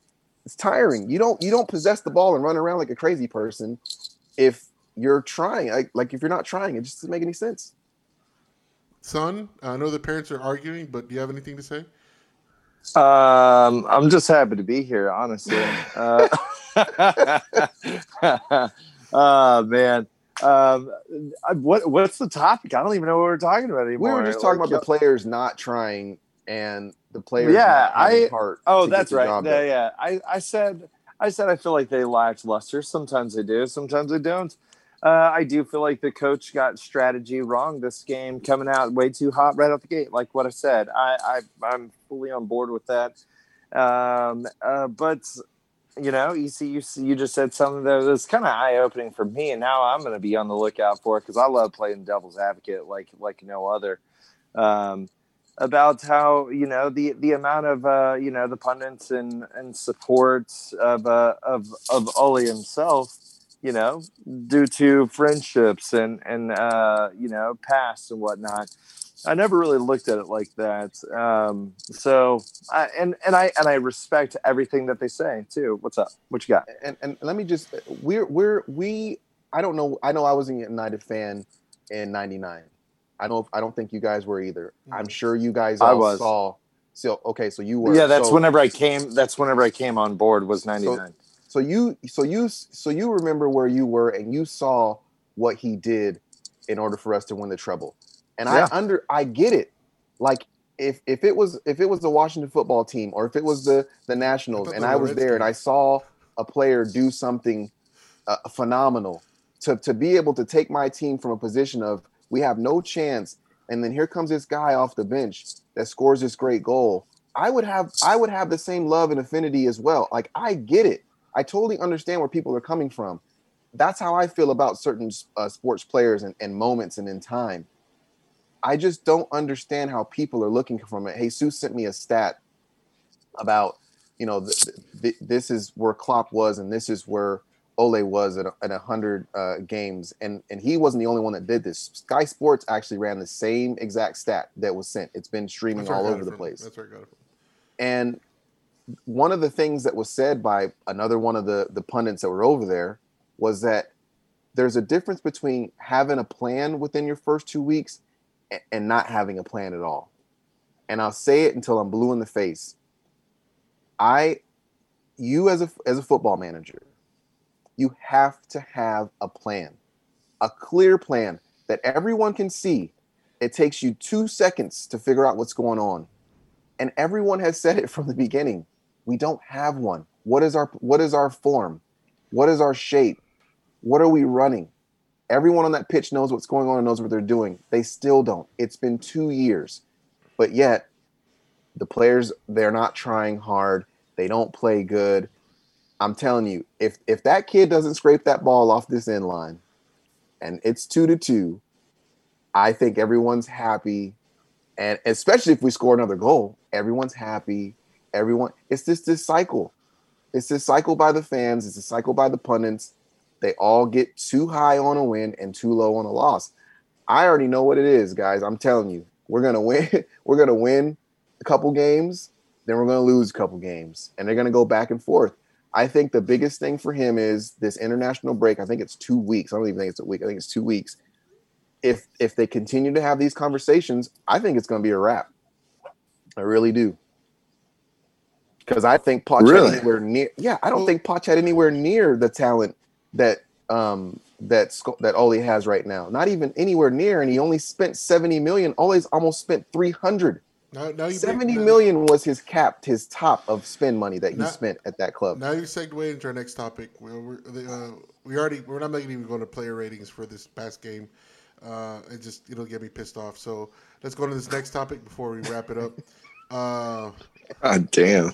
It's tiring. You don't you don't possess the ball and run around like a crazy person if you're trying. Like, like if you're not trying, it just doesn't make any sense. Son, I know the parents are arguing, but do you have anything to say? Um, I'm just happy to be here, honestly. Uh, oh man, um, what what's the topic? I don't even know what we're talking about anymore. We were just talking Like, about the players not trying and the players. Yeah, I- Oh, that's right. Yeah, yeah. I, I said I said I feel like they lacked luster. Sometimes they do, sometimes they don't. Uh, I do feel like the coach got strategy wrong this game, coming out way too hot right out the gate. Like what I said, I, I I'm fully on board with that. Um, uh, but you know, you see, you just said something that was kind of eye opening for me, and now I'm going to be on the lookout for it because I love playing devil's advocate like like no other. Um, about how you know the the amount of uh, you know the pundits and and support of uh, of of Ole himself, you know, due to friendships and and uh, you know past and whatnot. I never really looked at it like that. Um, so I, and and I and I respect everything that they say too. What's up? What you got? and and let me just we're we're we I don't know I know I was a United fan in '99. I don't I don't think you guys were either. I'm sure you guys I all was. saw. So okay, so you were. Yeah, that's so, whenever I came. That's whenever I came on board was ninety nine. So you so you so you remember where you were and you saw what he did in order for us to win the treble. And Yeah. I under I get it. Like if if it was if it was the Washington football team or if it was the the Nationals and they I was there and I saw a player do something uh, phenomenal to to be able to take my team from a position of we have no chance and then here comes this guy off the bench that scores this great goal i would have i would have the same love and affinity as well like i get it i totally understand where people are coming from that's how i feel about certain uh, sports players and, and moments and in time i just don't understand how people are looking from it jesus sent me a stat about you know th- th- this is where klopp was and this is where Ole was at, a- at 100 uh, games, and, and he wasn't the only one that did this. Sky Sports actually ran the same exact stat that was sent. It's been streaming That's where I all over the place. That's where I got it from. And one of the things that was said by another one of the, the pundits that were over there was that there's a difference between having a plan within your first two weeks and not having a plan at all. And I'll say it until I'm blue in the face. I, you as a as a football manager, you have to have a plan, a clear plan that everyone can see. It takes you two seconds to figure out what's going on, and everyone has said it from the beginning. We don't have one. What is our what is our form? What is our shape? What are we running? Everyone on that pitch knows what's going on and knows what they're doing. They still don't. It's been two years, but yet the players they're not trying hard. They don't play good. I'm telling you, if if that kid doesn't scrape that ball off this end line, and it's two to two, I think everyone's happy, and especially if we score another goal, everyone's happy. Everyone, it's just this cycle. It's this cycle by the fans. It's a cycle by the pundits. They all get too high on a win and too low on a loss. I already know what it is, guys. I'm telling you, we're gonna win. We're gonna win a couple games, then we're gonna lose a couple games, and they're gonna go back and forth. I think the biggest thing for him is this international break. I think it's two weeks. I don't even think it's a week. I think it's two weeks. If if they continue to have these conversations, I think it's going to be a wrap. I really do. Because I think Poch Really? had anywhere near. Yeah, I don't think Poch had anywhere near the talent that um that Sco- that Ole has right now. Not even anywhere near, and he only spent seventy million. Ole's almost spent three hundred. Now, now you Seventy now- million was his cap, his top of spend money that he Now- spent at that club. Now you segue into our next topic. We're, we're, uh, we already we're not even going to player ratings for this past game. Uh, it just it'll get me pissed off. So let's go to this next topic before we wrap it up. Uh, God damn.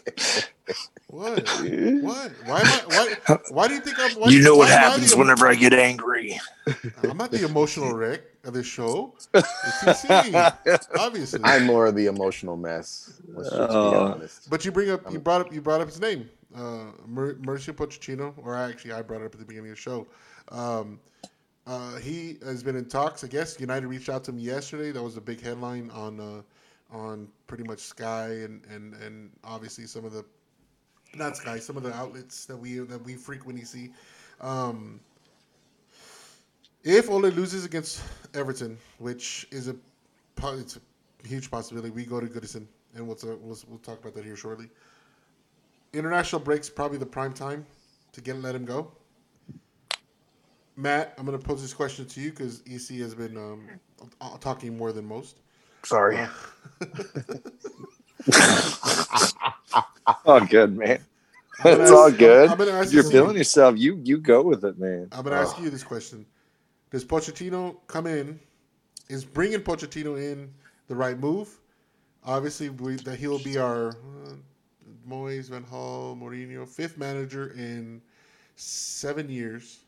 what? What? Why am I? Why? Why do you think I'm? Why, You know what why I happens whenever I get angry. I'm not the emotional wreck of this show. It's TC, obviously. I'm more of the emotional mess. Let's just be Oh. honest. But you bring up you brought up you brought up his name, uh, Mer- Mauricio Pochettino, or actually I brought it up at the beginning of the show. Um, uh, he has been in talks. I guess United reached out to him yesterday. That was a big headline on uh, on pretty much Sky and, and and obviously some of the not Sky, some of the outlets that we that we frequently see. Um, if Ole loses against Everton, which is a it's a huge possibility, we go to Goodison, and we'll, we'll we'll talk about that here shortly. International breaks probably the prime time to get let him go. Matt, I'm going to pose this question to you because EC has been um, talking more than most. Sorry. Oh, good man. Gonna It's all good. I'm, I'm ask You're you. feeling yourself. You you go with it, man. I'm going to ask you this question: Does Pochettino come in? Is bringing Pochettino in the right move? Obviously, we, that he'll be our uh, Moyes, Van Gaal, Mourinho, fifth manager in seven years,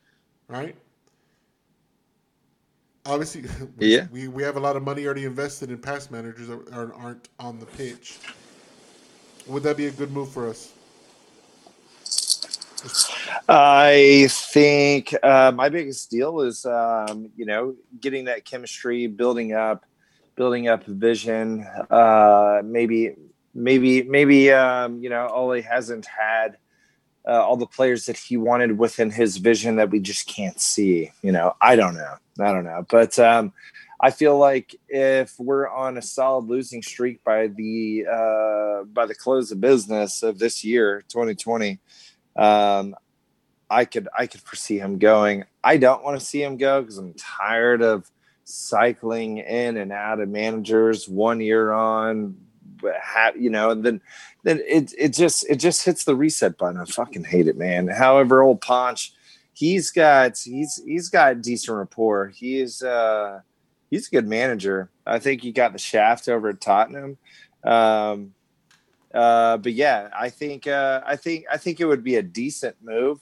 right? Obviously, we, Yeah. we, we have a lot of money already invested in past managers that are, aren't on the pitch. Would that be a good move for us? I think uh, my biggest deal is, um, you know, getting that chemistry, building up, building up vision. Uh, maybe, maybe, maybe, um, you know, Ole hasn't had uh, all the players that he wanted within his vision that we just can't see. You know, I don't know. I don't know. But um, I feel like if we're on a solid losing streak by the uh, by the close of business of this year, 2020, um, I could I could foresee him going. I don't want to see him go because I'm tired of cycling in and out of managers one year on, you know, and then then it it just it just hits the reset button. I fucking hate it, man. However, old Ponch, he's got he's he's got decent rapport. He's uh he's a good manager. I think he got the shaft over at Tottenham. Um, uh, but yeah, I think uh, I think I think it would be a decent move.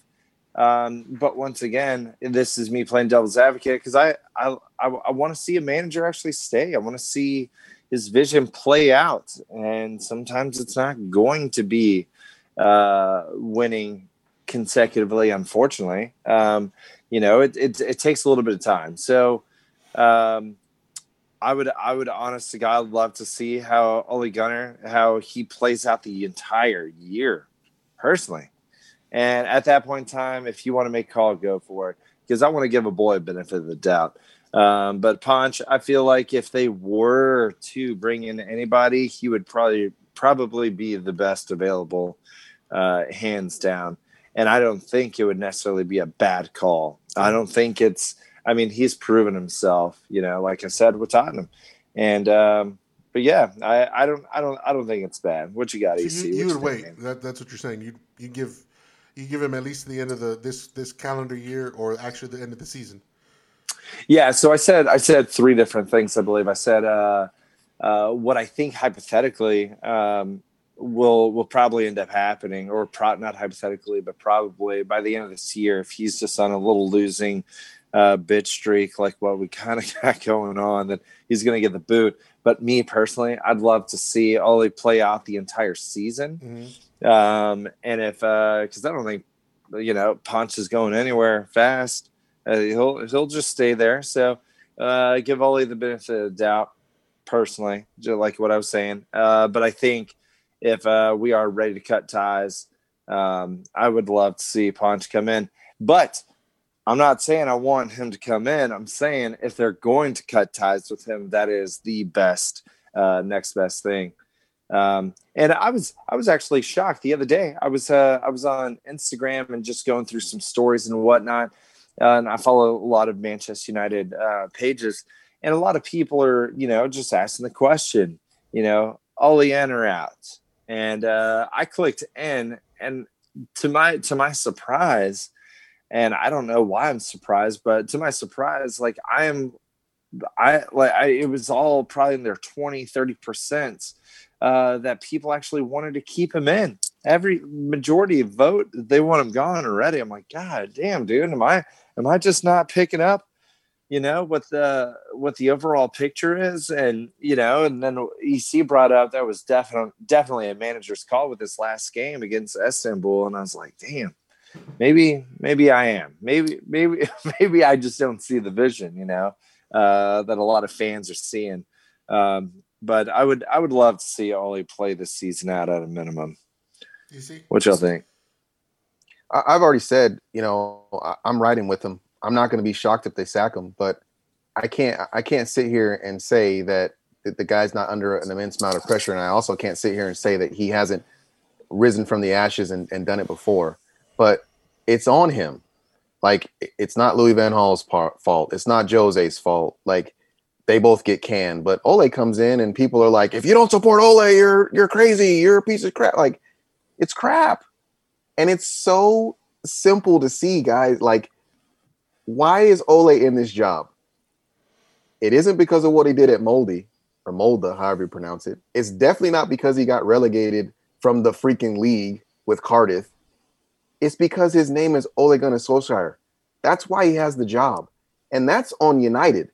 Um, but once again, this is me playing devil's advocate because I I I, I want to see a manager actually stay. I want to see his vision play out, and sometimes it's not going to be uh, winning consecutively. Unfortunately, um, you know it, it it takes a little bit of time. So. Um, I would I would honest to God love to see how Ole Gunnar how he plays out the entire year personally. And at that point in time, if you want to make call, go for it. Because I want to give a boy a benefit of the doubt. Um, but Ponch, I feel like if they were to bring in anybody, he would probably probably be the best available, uh, hands down. And I don't think it would necessarily be a bad call. I don't think it's I mean, he's proven himself, you know, like I said with Tottenham. And um, but yeah, I, I don't I don't I don't think it's bad. What you got, EC? So you, you would think, wait. man? That, that's what you're saying. You you give you give him at least the end of the this this calendar year, or actually the end of the season. Yeah, so I said I said three different things. I believe I said uh, uh, what I think hypothetically um, will will probably end up happening, or pro- not hypothetically, but probably by the end of this year, if he's just on a little losing uh, bitch streak like what we kind of got going on, then he's going to get the boot. But me personally, I'd love to see Ole play out the entire season. Um, and if because I don't think you know Ponch is going anywhere fast, uh, he'll he'll just stay there. So uh, give Ole the benefit of the doubt, personally, just like what I was saying. Uh, but I think if uh, we are ready to cut ties, um, I would love to see Ponch come in. But I'm not saying I want him to come in. I'm saying if they're going to cut ties with him, that is the best, uh, next best thing. Um, and I was I was actually shocked the other day. I was uh, I was on Instagram and just going through some stories and whatnot. Uh, and I follow a lot of Manchester United uh, pages, and a lot of people are you know just asking the question, you know, Ole in or out? And uh, I clicked in, and to my to my surprise, and I don't know why I'm surprised, but to my surprise, like I am, I like I, it was all probably in their 20, 30 percent uh, that people actually wanted to keep him in. Every majority vote, they want him gone already. I'm like, God damn, dude, am I am I just not picking up? You know what the what the overall picture is, and you know, and then EC brought up that was definitely definitely a manager's call with this last game against Istanbul, and I was like, damn, maybe maybe I am, maybe maybe maybe I just don't see the vision, you know, uh, that a lot of fans are seeing. Um, but I would I would love to see Ole play this season out at a minimum. You see, What y'all think? I, I've already said, you know, I, I'm riding with them. I'm not going to be shocked if they sack him, but I can't. I can't sit here and say that, that the guy's not under an immense amount of pressure, and I also can't sit here and say that he hasn't risen from the ashes and, and done it before. But it's on him. Like it's not Louis Van Gaal's part, fault. It's not Jose's fault. Like they both get canned, but Ole comes in and people are like, if you don't support Ole, you're you're crazy. You're a piece of crap. Like it's crap. And it's so simple to see, guys. Like, why is Ole in this job? It isn't because of what he did at Moldy or Molda, however you pronounce it. It's definitely not because he got relegated from the freaking league with Cardiff. It's because his name is Ole Gunnar Solskjaer. That's why he has the job. And that's on United.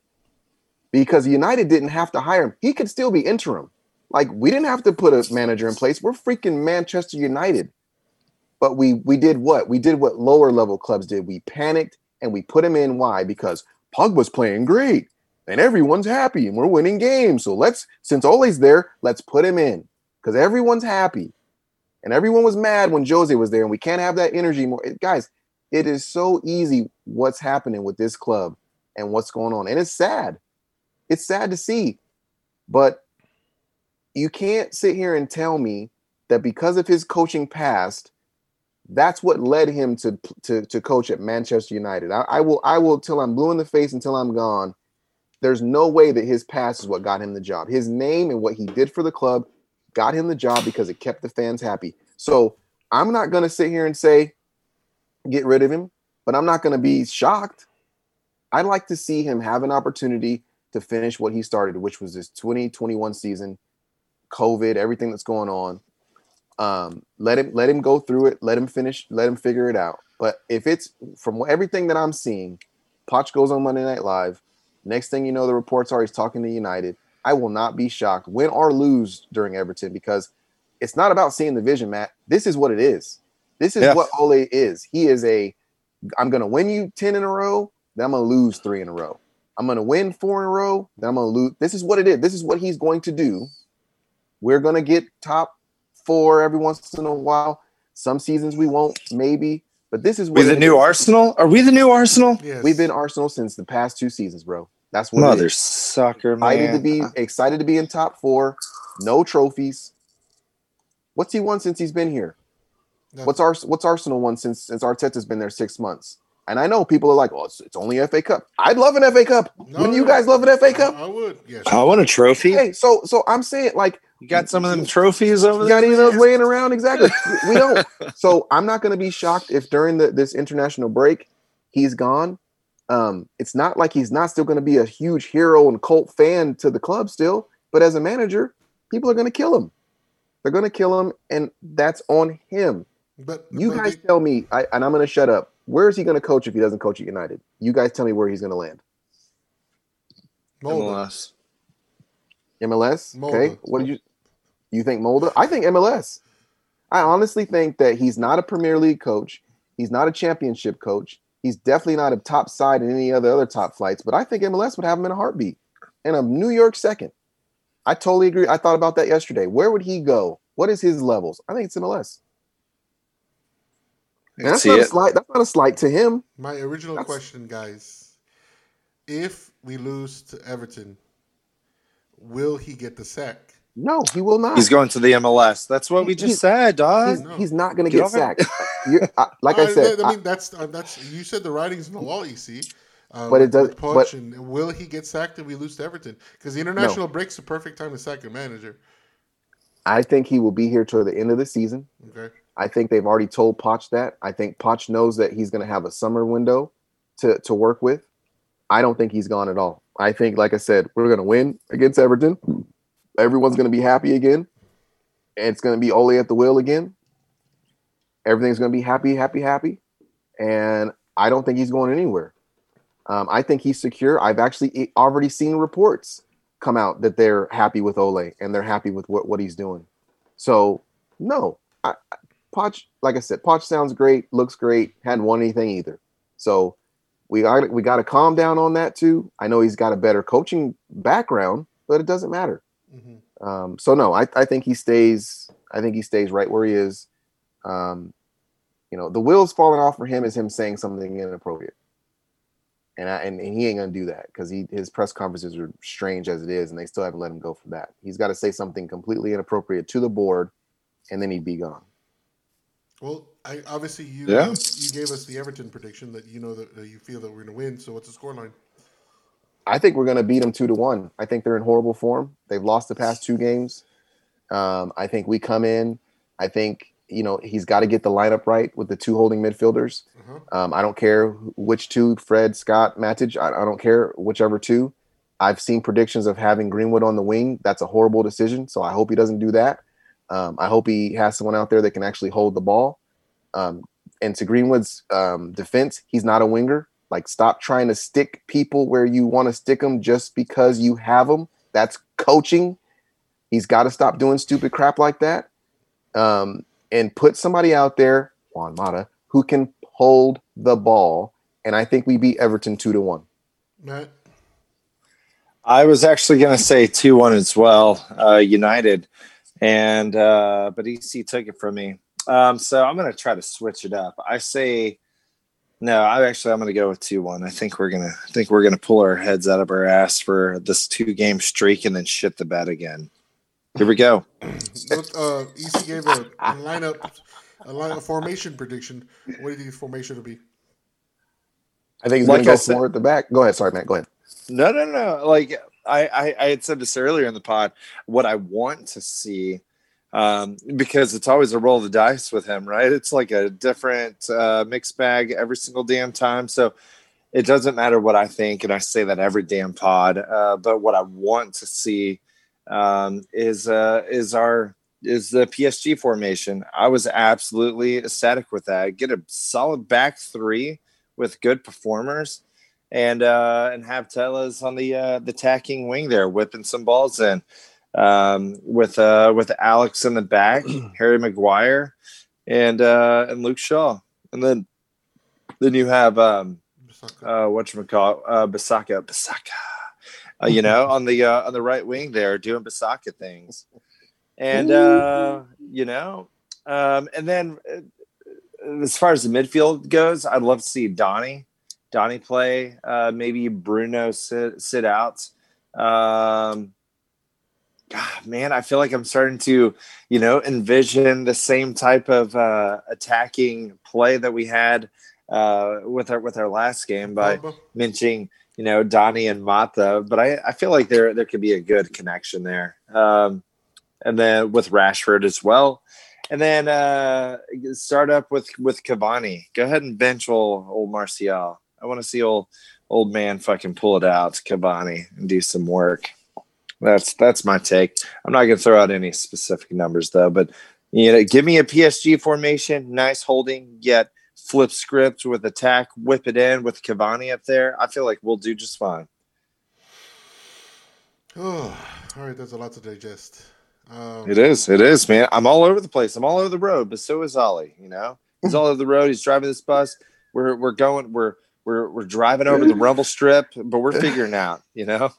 Because United didn't have to hire him. He could still be interim. Like we didn't have to put a manager in place. We're freaking Manchester United. But we we did what? We did what lower level clubs did. We panicked and we put him in. Why? Because Pogba's playing great and everyone's happy and we're winning games. So let's since Ole's there, let's put him in because everyone's happy. And everyone was mad when Jose was there, and we can't have that energy more. Guys, it is so easy what's happening with this club and what's going on. And it's sad. It's sad to see. But you can't sit here and tell me that because of his coaching past, That's what led him to to to coach at Manchester United. I, I will I will till I'm blue in the face until I'm gone. There's no way that his past is what got him the job. His name and what he did for the club got him the job because it kept the fans happy. So I'm not gonna sit here and say get rid of him, but I'm not gonna be shocked. I'd like to see him have an opportunity to finish what he started, which was his 2021 season, COVID, everything that's going on. Um, let him let him go through it. Let him finish. Let him figure it out. But if it's from everything that I'm seeing, Poch goes on Monday Night Live. Next thing you know, the reports are he's talking to United. I will not be shocked, win or lose during Everton, because it's not about seeing the vision, Matt. This is what it is. This is Yeah. what Ole is. He is a. I'm gonna win you ten in a row. Then I'm gonna lose three in a row. I'm gonna win four in a row. Then I'm gonna lose. This is what it is. This is what he's going to do. We're gonna get top four every once in a while. Some seasons we won't, maybe. But this is We the new is. Arsenal? Are we the new Arsenal? Yes. We've been Arsenal since the past two seasons, bro. That's what it Mother is. sucker, Excited to be excited to be in top four. No trophies. What's he won since he's been here? Nothing. What's our What's Arsenal won since since Arteta's been there six months? And I know people are like, "Oh, it's, it's only FA Cup." I'd love an FA Cup. No, Wouldn't you no. guys love an FA Cup? I, I would. Yes. I want a trophy. Hey, so so I'm saying like You got some of them trophies over you there? got any of those laying around? Exactly. we don't. So I'm not going to be shocked if during the, this international break he's gone. Um, it's not like he's not still going to be a huge hero and cult fan to the club still, but as a manager, people are going to kill him. They're going to kill him, and that's on him. But You guys they- tell me, I, and I'm going to shut up. Where is he going to coach if he doesn't coach at United? You guys tell me where he's going to land. Molde. MLS. MLS. Molde. Okay. What did you you think Molde? I think MLS. I honestly think that he's not a Premier League coach. He's not a championship coach. He's definitely not a top side in any other other top flights. But I think MLS would have him in a heartbeat and a New York second. I totally agree. I thought about that yesterday. Where would he go? What is his levels? I think it's MLS. And that's see not a slight. That's not a slight to him. My original That's- question, guys: If we lose to Everton, will he get the sack? No, he will not. He's going to the MLS. That's what we just He's- said, dog. He's, he's not going to Get get sacked. I- like I said, I, mean, that's uh, that's you said the writing's on the wall. You see, uh, But it does- with Poch but- and will he get sacked if we lose to Everton? Because the international break's the perfect time to sack a manager. I think he will be here till the end of the season. Okay, I think they've already told Poch that. I think Poch knows that he's going to have a summer window to, to work with. I don't think he's gone at all. I think, like I said, we're going to win against Everton. Everyone's going to be happy again. And it's going to be Ole at the wheel again. Everything's going to be happy, happy, happy. And I don't think he's going anywhere. Um, I think he's secure. I've actually already seen reports come out that they're happy with Ole and they're happy with what, what he's doing. So, no, I, I- Poch, like I said, Poch sounds great, looks great, hadn't won anything either. So we got we got to calm down on that too. I know he's got a better coaching background, but it doesn't matter. Hmm Um, so no, I, I think he stays. I think he stays right where he is. Um, you know, the wheels falling off for him is him saying something inappropriate, and I, and, and he ain't gonna do that because he his press conferences are strange as it is, and they still haven't let him go for that. He's got to say something completely inappropriate to the board, and then he'd be gone. Well, I obviously you Yeah. you gave us the Everton prediction that you know that uh, you feel that we're going to win. So what's the scoreline? I think we're going to beat them two to one. I think they're in horrible form. They've lost the past two games. Um, I think we come in. I think you know he's got to get the lineup right with the two holding midfielders. Uh-huh. Um, I don't care which two, Fred, Scott, Matic. I, I don't care whichever two. I've seen predictions of having Greenwood on the wing. That's a horrible decision. So I hope he doesn't do that. Um, I hope he has someone out there that can actually hold the ball. Um, and to Greenwood's um, defense, he's not a winger. Like, stop trying to stick people where you want to stick them just because you have them. That's coaching. He's got to stop doing stupid crap like that. Um, and put somebody out there, Juan Mata, who can hold the ball. And I think we beat Everton two to one. Matt, I was actually going to say 2 1 as well, uh, United. And, uh, but EC took it from me. Um, so I'm going to try to switch it up. I say, no, I actually, I'm going to go with 2 1. I think we're going to, I think we're going to pull our heads out of our ass for this two game streak and then shit the bed again. Here we go. look, uh, EC gave a, a lineup a, line, a formation prediction. What do you think his formation will be? I think he's Like going to go said- forward at the back. Go ahead. Sorry, Matt. Go ahead. No, no, no. Like I, I, I had said this earlier in the pod. What I want to see, um, because it's always a roll of the dice with him, right? It's like a different uh, mixed bag every single damn time. So it doesn't matter what I think, and I say that every damn pod. Uh, but what I want to see um, is uh, is our is the PSG formation. I was absolutely ecstatic with that. Get a solid back three with good performers and uh, and have Telles on the uh, the tacking wing there, whipping some balls in, um, with uh, with Alex in the back, Harry Maguire, and uh, and Luke Shaw, and then then you have um, uh, what you call uh, Bissaka, Bissaka, uh, you know, on the uh, on the right wing there, doing Bissaka things, and uh, you know, um, and then uh, as far as the midfield goes, I'd love to see Donny, Donny play, uh, maybe Bruno sit sit out. Um, God, man, I feel like I'm starting to, you know, envision the same type of uh, attacking play that we had uh, with our with our last game by Pogba? mentioning you know Donny and Mata, but I, I feel like there there could be a good connection there. Um, and then with Rashford as well, and then uh, start up with with Cavani. Go ahead and bench old old Martial. I want to see old old man fucking pull it out, Cavani, and do some work. That's that's my take. I'm not gonna throw out any specific numbers though, but you know, give me a PSG formation, nice holding, yet flip script with attack, whip it in with Cavani up there. I feel like we'll do just fine. Oh, all right. There's a lot to digest. Um, It is, it is, man. I'm all over the place. I'm all over the road, but so is Ole. You know, he's all over the road. He's driving this bus. We're we're going. We're we're we're driving over the rumble strip, but we're figuring out. You know,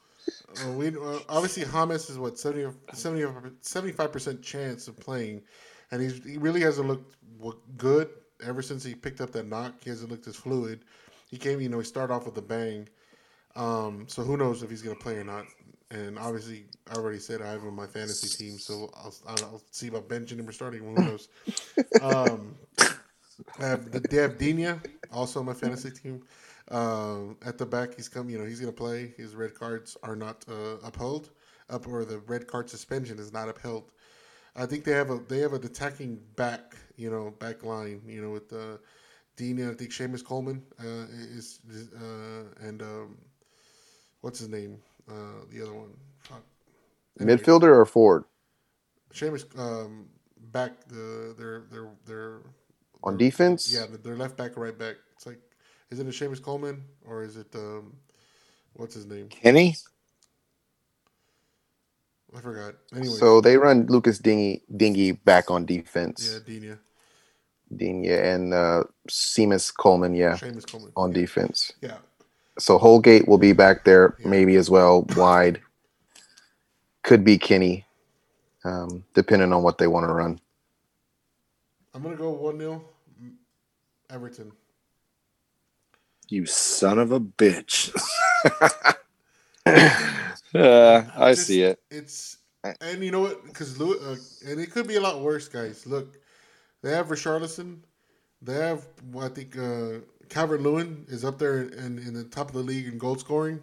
Uh, we obviously James is what 75 percent chance of playing, and he's he really hasn't looked good ever since he picked up that knock. He hasn't looked as fluid. He came, you know, he started off with a bang. Um, so who knows if he's gonna play or not? And obviously, I already said I have him on my fantasy team, so I'll, I'll, see about benching him or starting him. Who knows? um, I have the have Digne also on my fantasy team. Um, at the back, he's come. You know, he's gonna play. His red cards are not uh, upheld, up or the red card suspension is not upheld. I think they have a they have an attacking back. You know, back line. You know, with uh, Digne. I think Seamus Coleman uh, is, is uh, and um, what's his name? Uh, the other one. Fuck. Midfielder or forward Seamus um, back the their their their on defense? Yeah, their left back or right back. It's like, is it a Seamus Coleman or is it um, what's his name? Kenny. I forgot. Anyway, So they run Lucas Digne Digne back on defense. yeah, Digne, Dingy and uh, Seamus Coleman, yeah, Seamus Coleman on defense. Yeah, So Holgate will be back there, Yeah. maybe as well, wide. Could be Kenny, um, depending on what they want to run. I'm gonna go one 0 Everton. You son of a bitch. uh, I Just- see it. It's and you know what? Because uh, and it could be a lot worse, guys. Look, they have Richarlison. They have well, I think uh, Calvert Lewin is up there in, in the top of the league in goal scoring.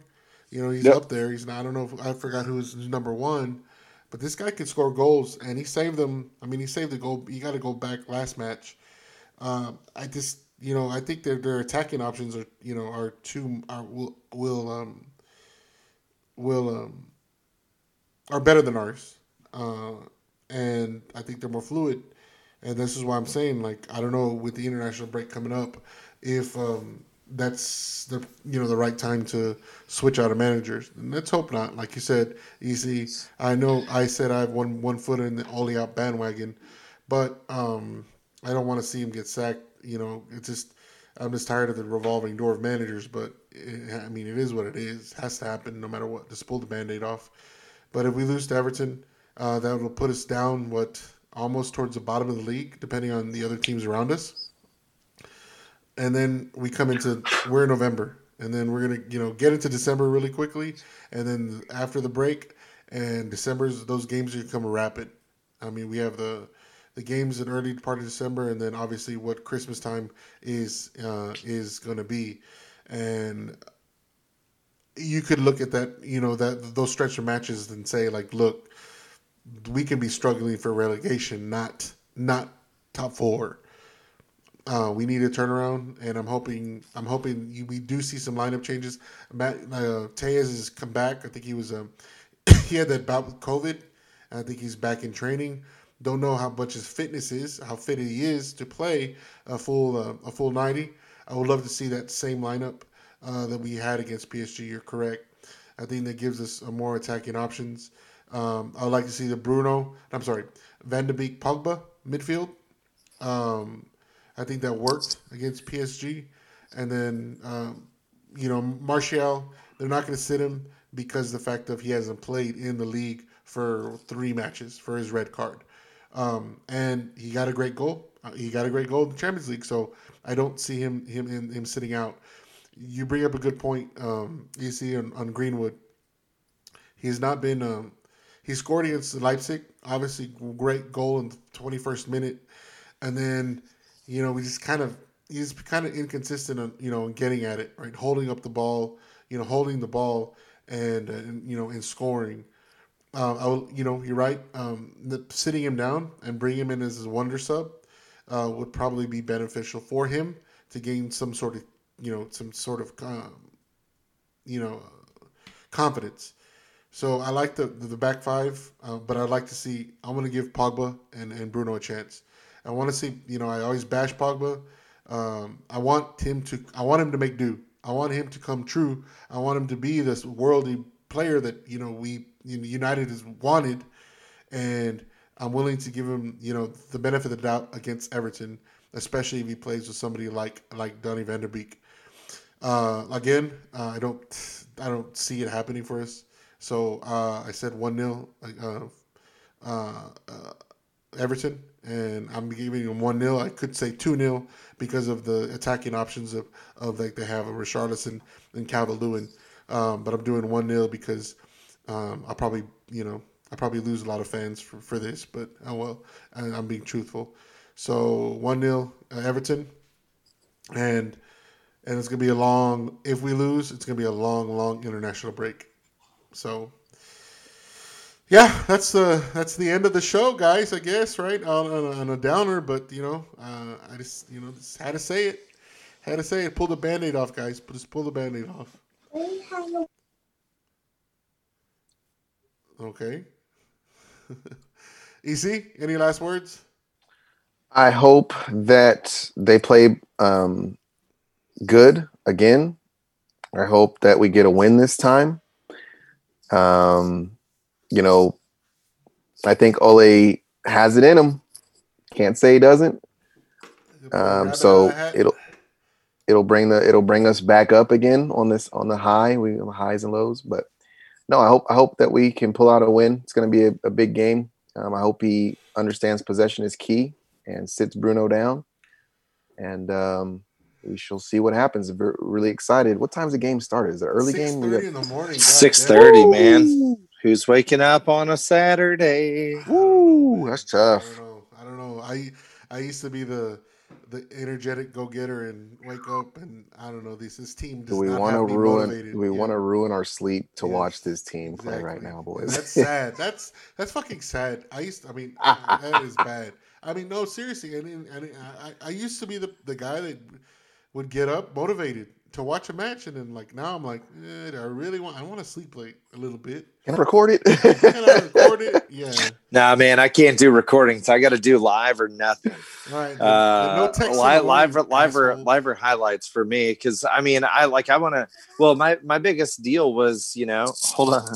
You know, he's Yep. up there. He's not. I don't know. If, I forgot who's number one, but this guy can score goals, and he saved them. I mean, he saved the goal. He got to go back last match. Um, I just, you know, I think their their attacking options are, you know, are too are will will um will um are better than ours, uh, and I think they're more fluid. And this is why I'm saying, like, I don't know with the international break coming up, if um, that's the you know the right time to switch out of managers. And let's hope not. Like you said, easy. I know I said I have one one foot in the Ole out bandwagon, but um, I don't want to see him get sacked. You know, it's just I'm just tired of the revolving door of managers. But it, I mean, it is what it is. It has to happen no matter what. Just pull the band-aid off. But if we lose to Everton, uh, that will put us down what almost towards the bottom of the league, depending on the other teams around us. And then we come into we're in November, and then we're gonna you know get into December really quickly, and then after the break and December's those games are gonna come rapid. I mean, we have the the games in early part of December, and then obviously what Christmas time is uh, is going to be, and you could look at that, you know, that those stretch of matches and say like, look, we can be struggling for relegation, not not top four. Uh, we need a turnaround, and I'm hoping I'm hoping you, we do see some lineup changes. Matt uh, Telles has come back. I think he was um, he had that bout with COVID. I think he's back in training. Don't know how much his fitness is, how fit he is to play a full uh, a full 90. I would love to see that same lineup uh, that we had against PSG. You're correct. I think that gives us a more attacking options. Um, I would like to see the Bruno. I'm sorry, Van de Beek, Pogba midfield. Um, I think that worked against PSG. And then, um, you know, Martial, they're not going to sit him because the fact of he hasn't played in the league for three matches for his red card. Um, and he got a great goal. Uh, He got a great goal in the Champions League. So I don't see him him him, him sitting out. You bring up a good point. Um, you see on, on Greenwood, he's not been. Um, he scored against Leipzig. Obviously, great goal in the 21st minute, and then you know we just kind of he's kind of inconsistent on you know getting at it right, holding up the ball, you know, holding the ball and, uh, and you know in scoring. Um, I will, you know, you're right. Um, the, sitting him down and bring him in as a wonder sub uh, would probably be beneficial for him to gain some sort of, you know, some sort of, um, you know, confidence. So I like the the back five, uh, but I'd like to see. I'm going to give Pogba and, and Bruno a chance. I want to see. You know, I always bash Pogba. Um, I want him to. I want him to make do. I want him to come true. I want him to be this worldly player that you know we United has wanted, and I'm willing to give him you know the benefit of the doubt against Everton, especially if he plays with somebody like like Donny Van de Beek. Uh, again, uh, I don't I don't see it happening for us. So uh, I said one 0 uh, uh, uh, Everton, and I'm giving them one 0 I could say two 0 because of the attacking options of, of like they have a Richarlison and Calvert Lewin. Um, but I'm doing one 0 because um, I'll probably you know I probably lose a lot of fans for, for this, but oh well, I, I'm being truthful. So one 0 uh, Everton, and and it's gonna be a long. If we lose, it's gonna be a long, long international break. So, yeah, that's the that's the end of the show, guys. I guess right on, on, a, on a downer, but you know, uh, I just you know just had to say it, had to say it. Pull the band-aid off, guys. Just pull the band-aid off. Okay. Easy. Any last words? I hope that they play um, good again. I hope that we get a win this time. Um, you know, I think Ole has it in him. Can't say he doesn't. Um, so it'll it'll bring the it'll bring us back up again on this on the high we highs and lows. But no, I hope I hope that we can pull out a win. It's going to be a, a big game. Um, I hope he understands possession is key and sits Bruno down. And um, we shall see what happens. We're really excited. What time's the game started? Is it early game? Got- 6:30 in the morning. God Six damn. thirty, man. Who's waking up on a Saturday? Woo, that's I tough. don't know. I don't know. I I used to be the the energetic go getter and wake up and I don't know. This this team does Do we want to ruin? motivated. Do we Yeah, want to ruin our sleep to Yes, watch this team play right now, boys? That's sad. That's that's fucking sad. I used. To, I mean, that is bad. I mean, no, seriously. I mean, I, I, I used to be the the guy that would get up motivated to watch a match, and then like now I'm like, eh, I really want? I want to sleep like a little bit. Can I record it? Can I record it? Yeah. Nah, man, I can't do recordings. I got to do live or nothing. All right. Uh, no live, on live, way, live, or, live or highlights for me because I mean, I like I want to. Well, my my biggest deal was you know, hold on,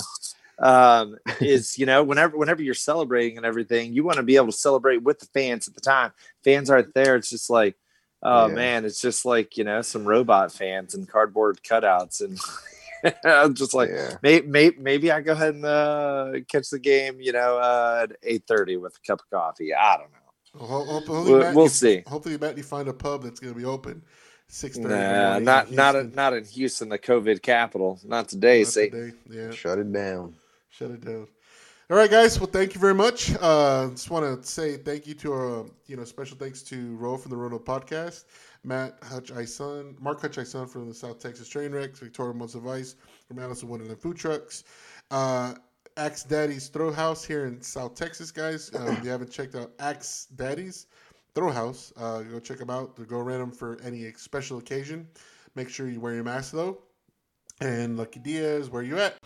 um, is you know, whenever whenever you're celebrating and everything, you want to be able to celebrate with the fans at the time. Fans aren't there. It's just like. Oh Yeah. man, it's just like you know some robot fans and cardboard cutouts, and I'm just like yeah. Maybe, maybe, maybe I go ahead and uh, catch the game, you know, uh, at eight thirty with a cup of coffee. I don't know. Well, ho- ho- hopefully, We'll, Matt, we'll you- see. Hopefully, Matt, you find a pub that's going to be open six thirty. Nah, not not a, not in Houston, the COVID capital. Not today, see. today. Yeah, Shut it down. shut it down. All right, guys. Well, thank you very much. Uh, just want to say thank you to uh, you know special thanks to Ro from the Rono Podcast, Matt Hutch Ison, Mark Hutch Ison from the South Texas Train Wrecks, Victoria Months of Ice from Allison Wonderland Food Trucks, uh, Axe Daddy's Throw House here in South Texas, guys. Uh, if you haven't checked out Axe Daddy's Throw House, uh, go check them out. They'll go random for any special occasion. Make sure you wear your mask though. And Lucky Diaz, where you at?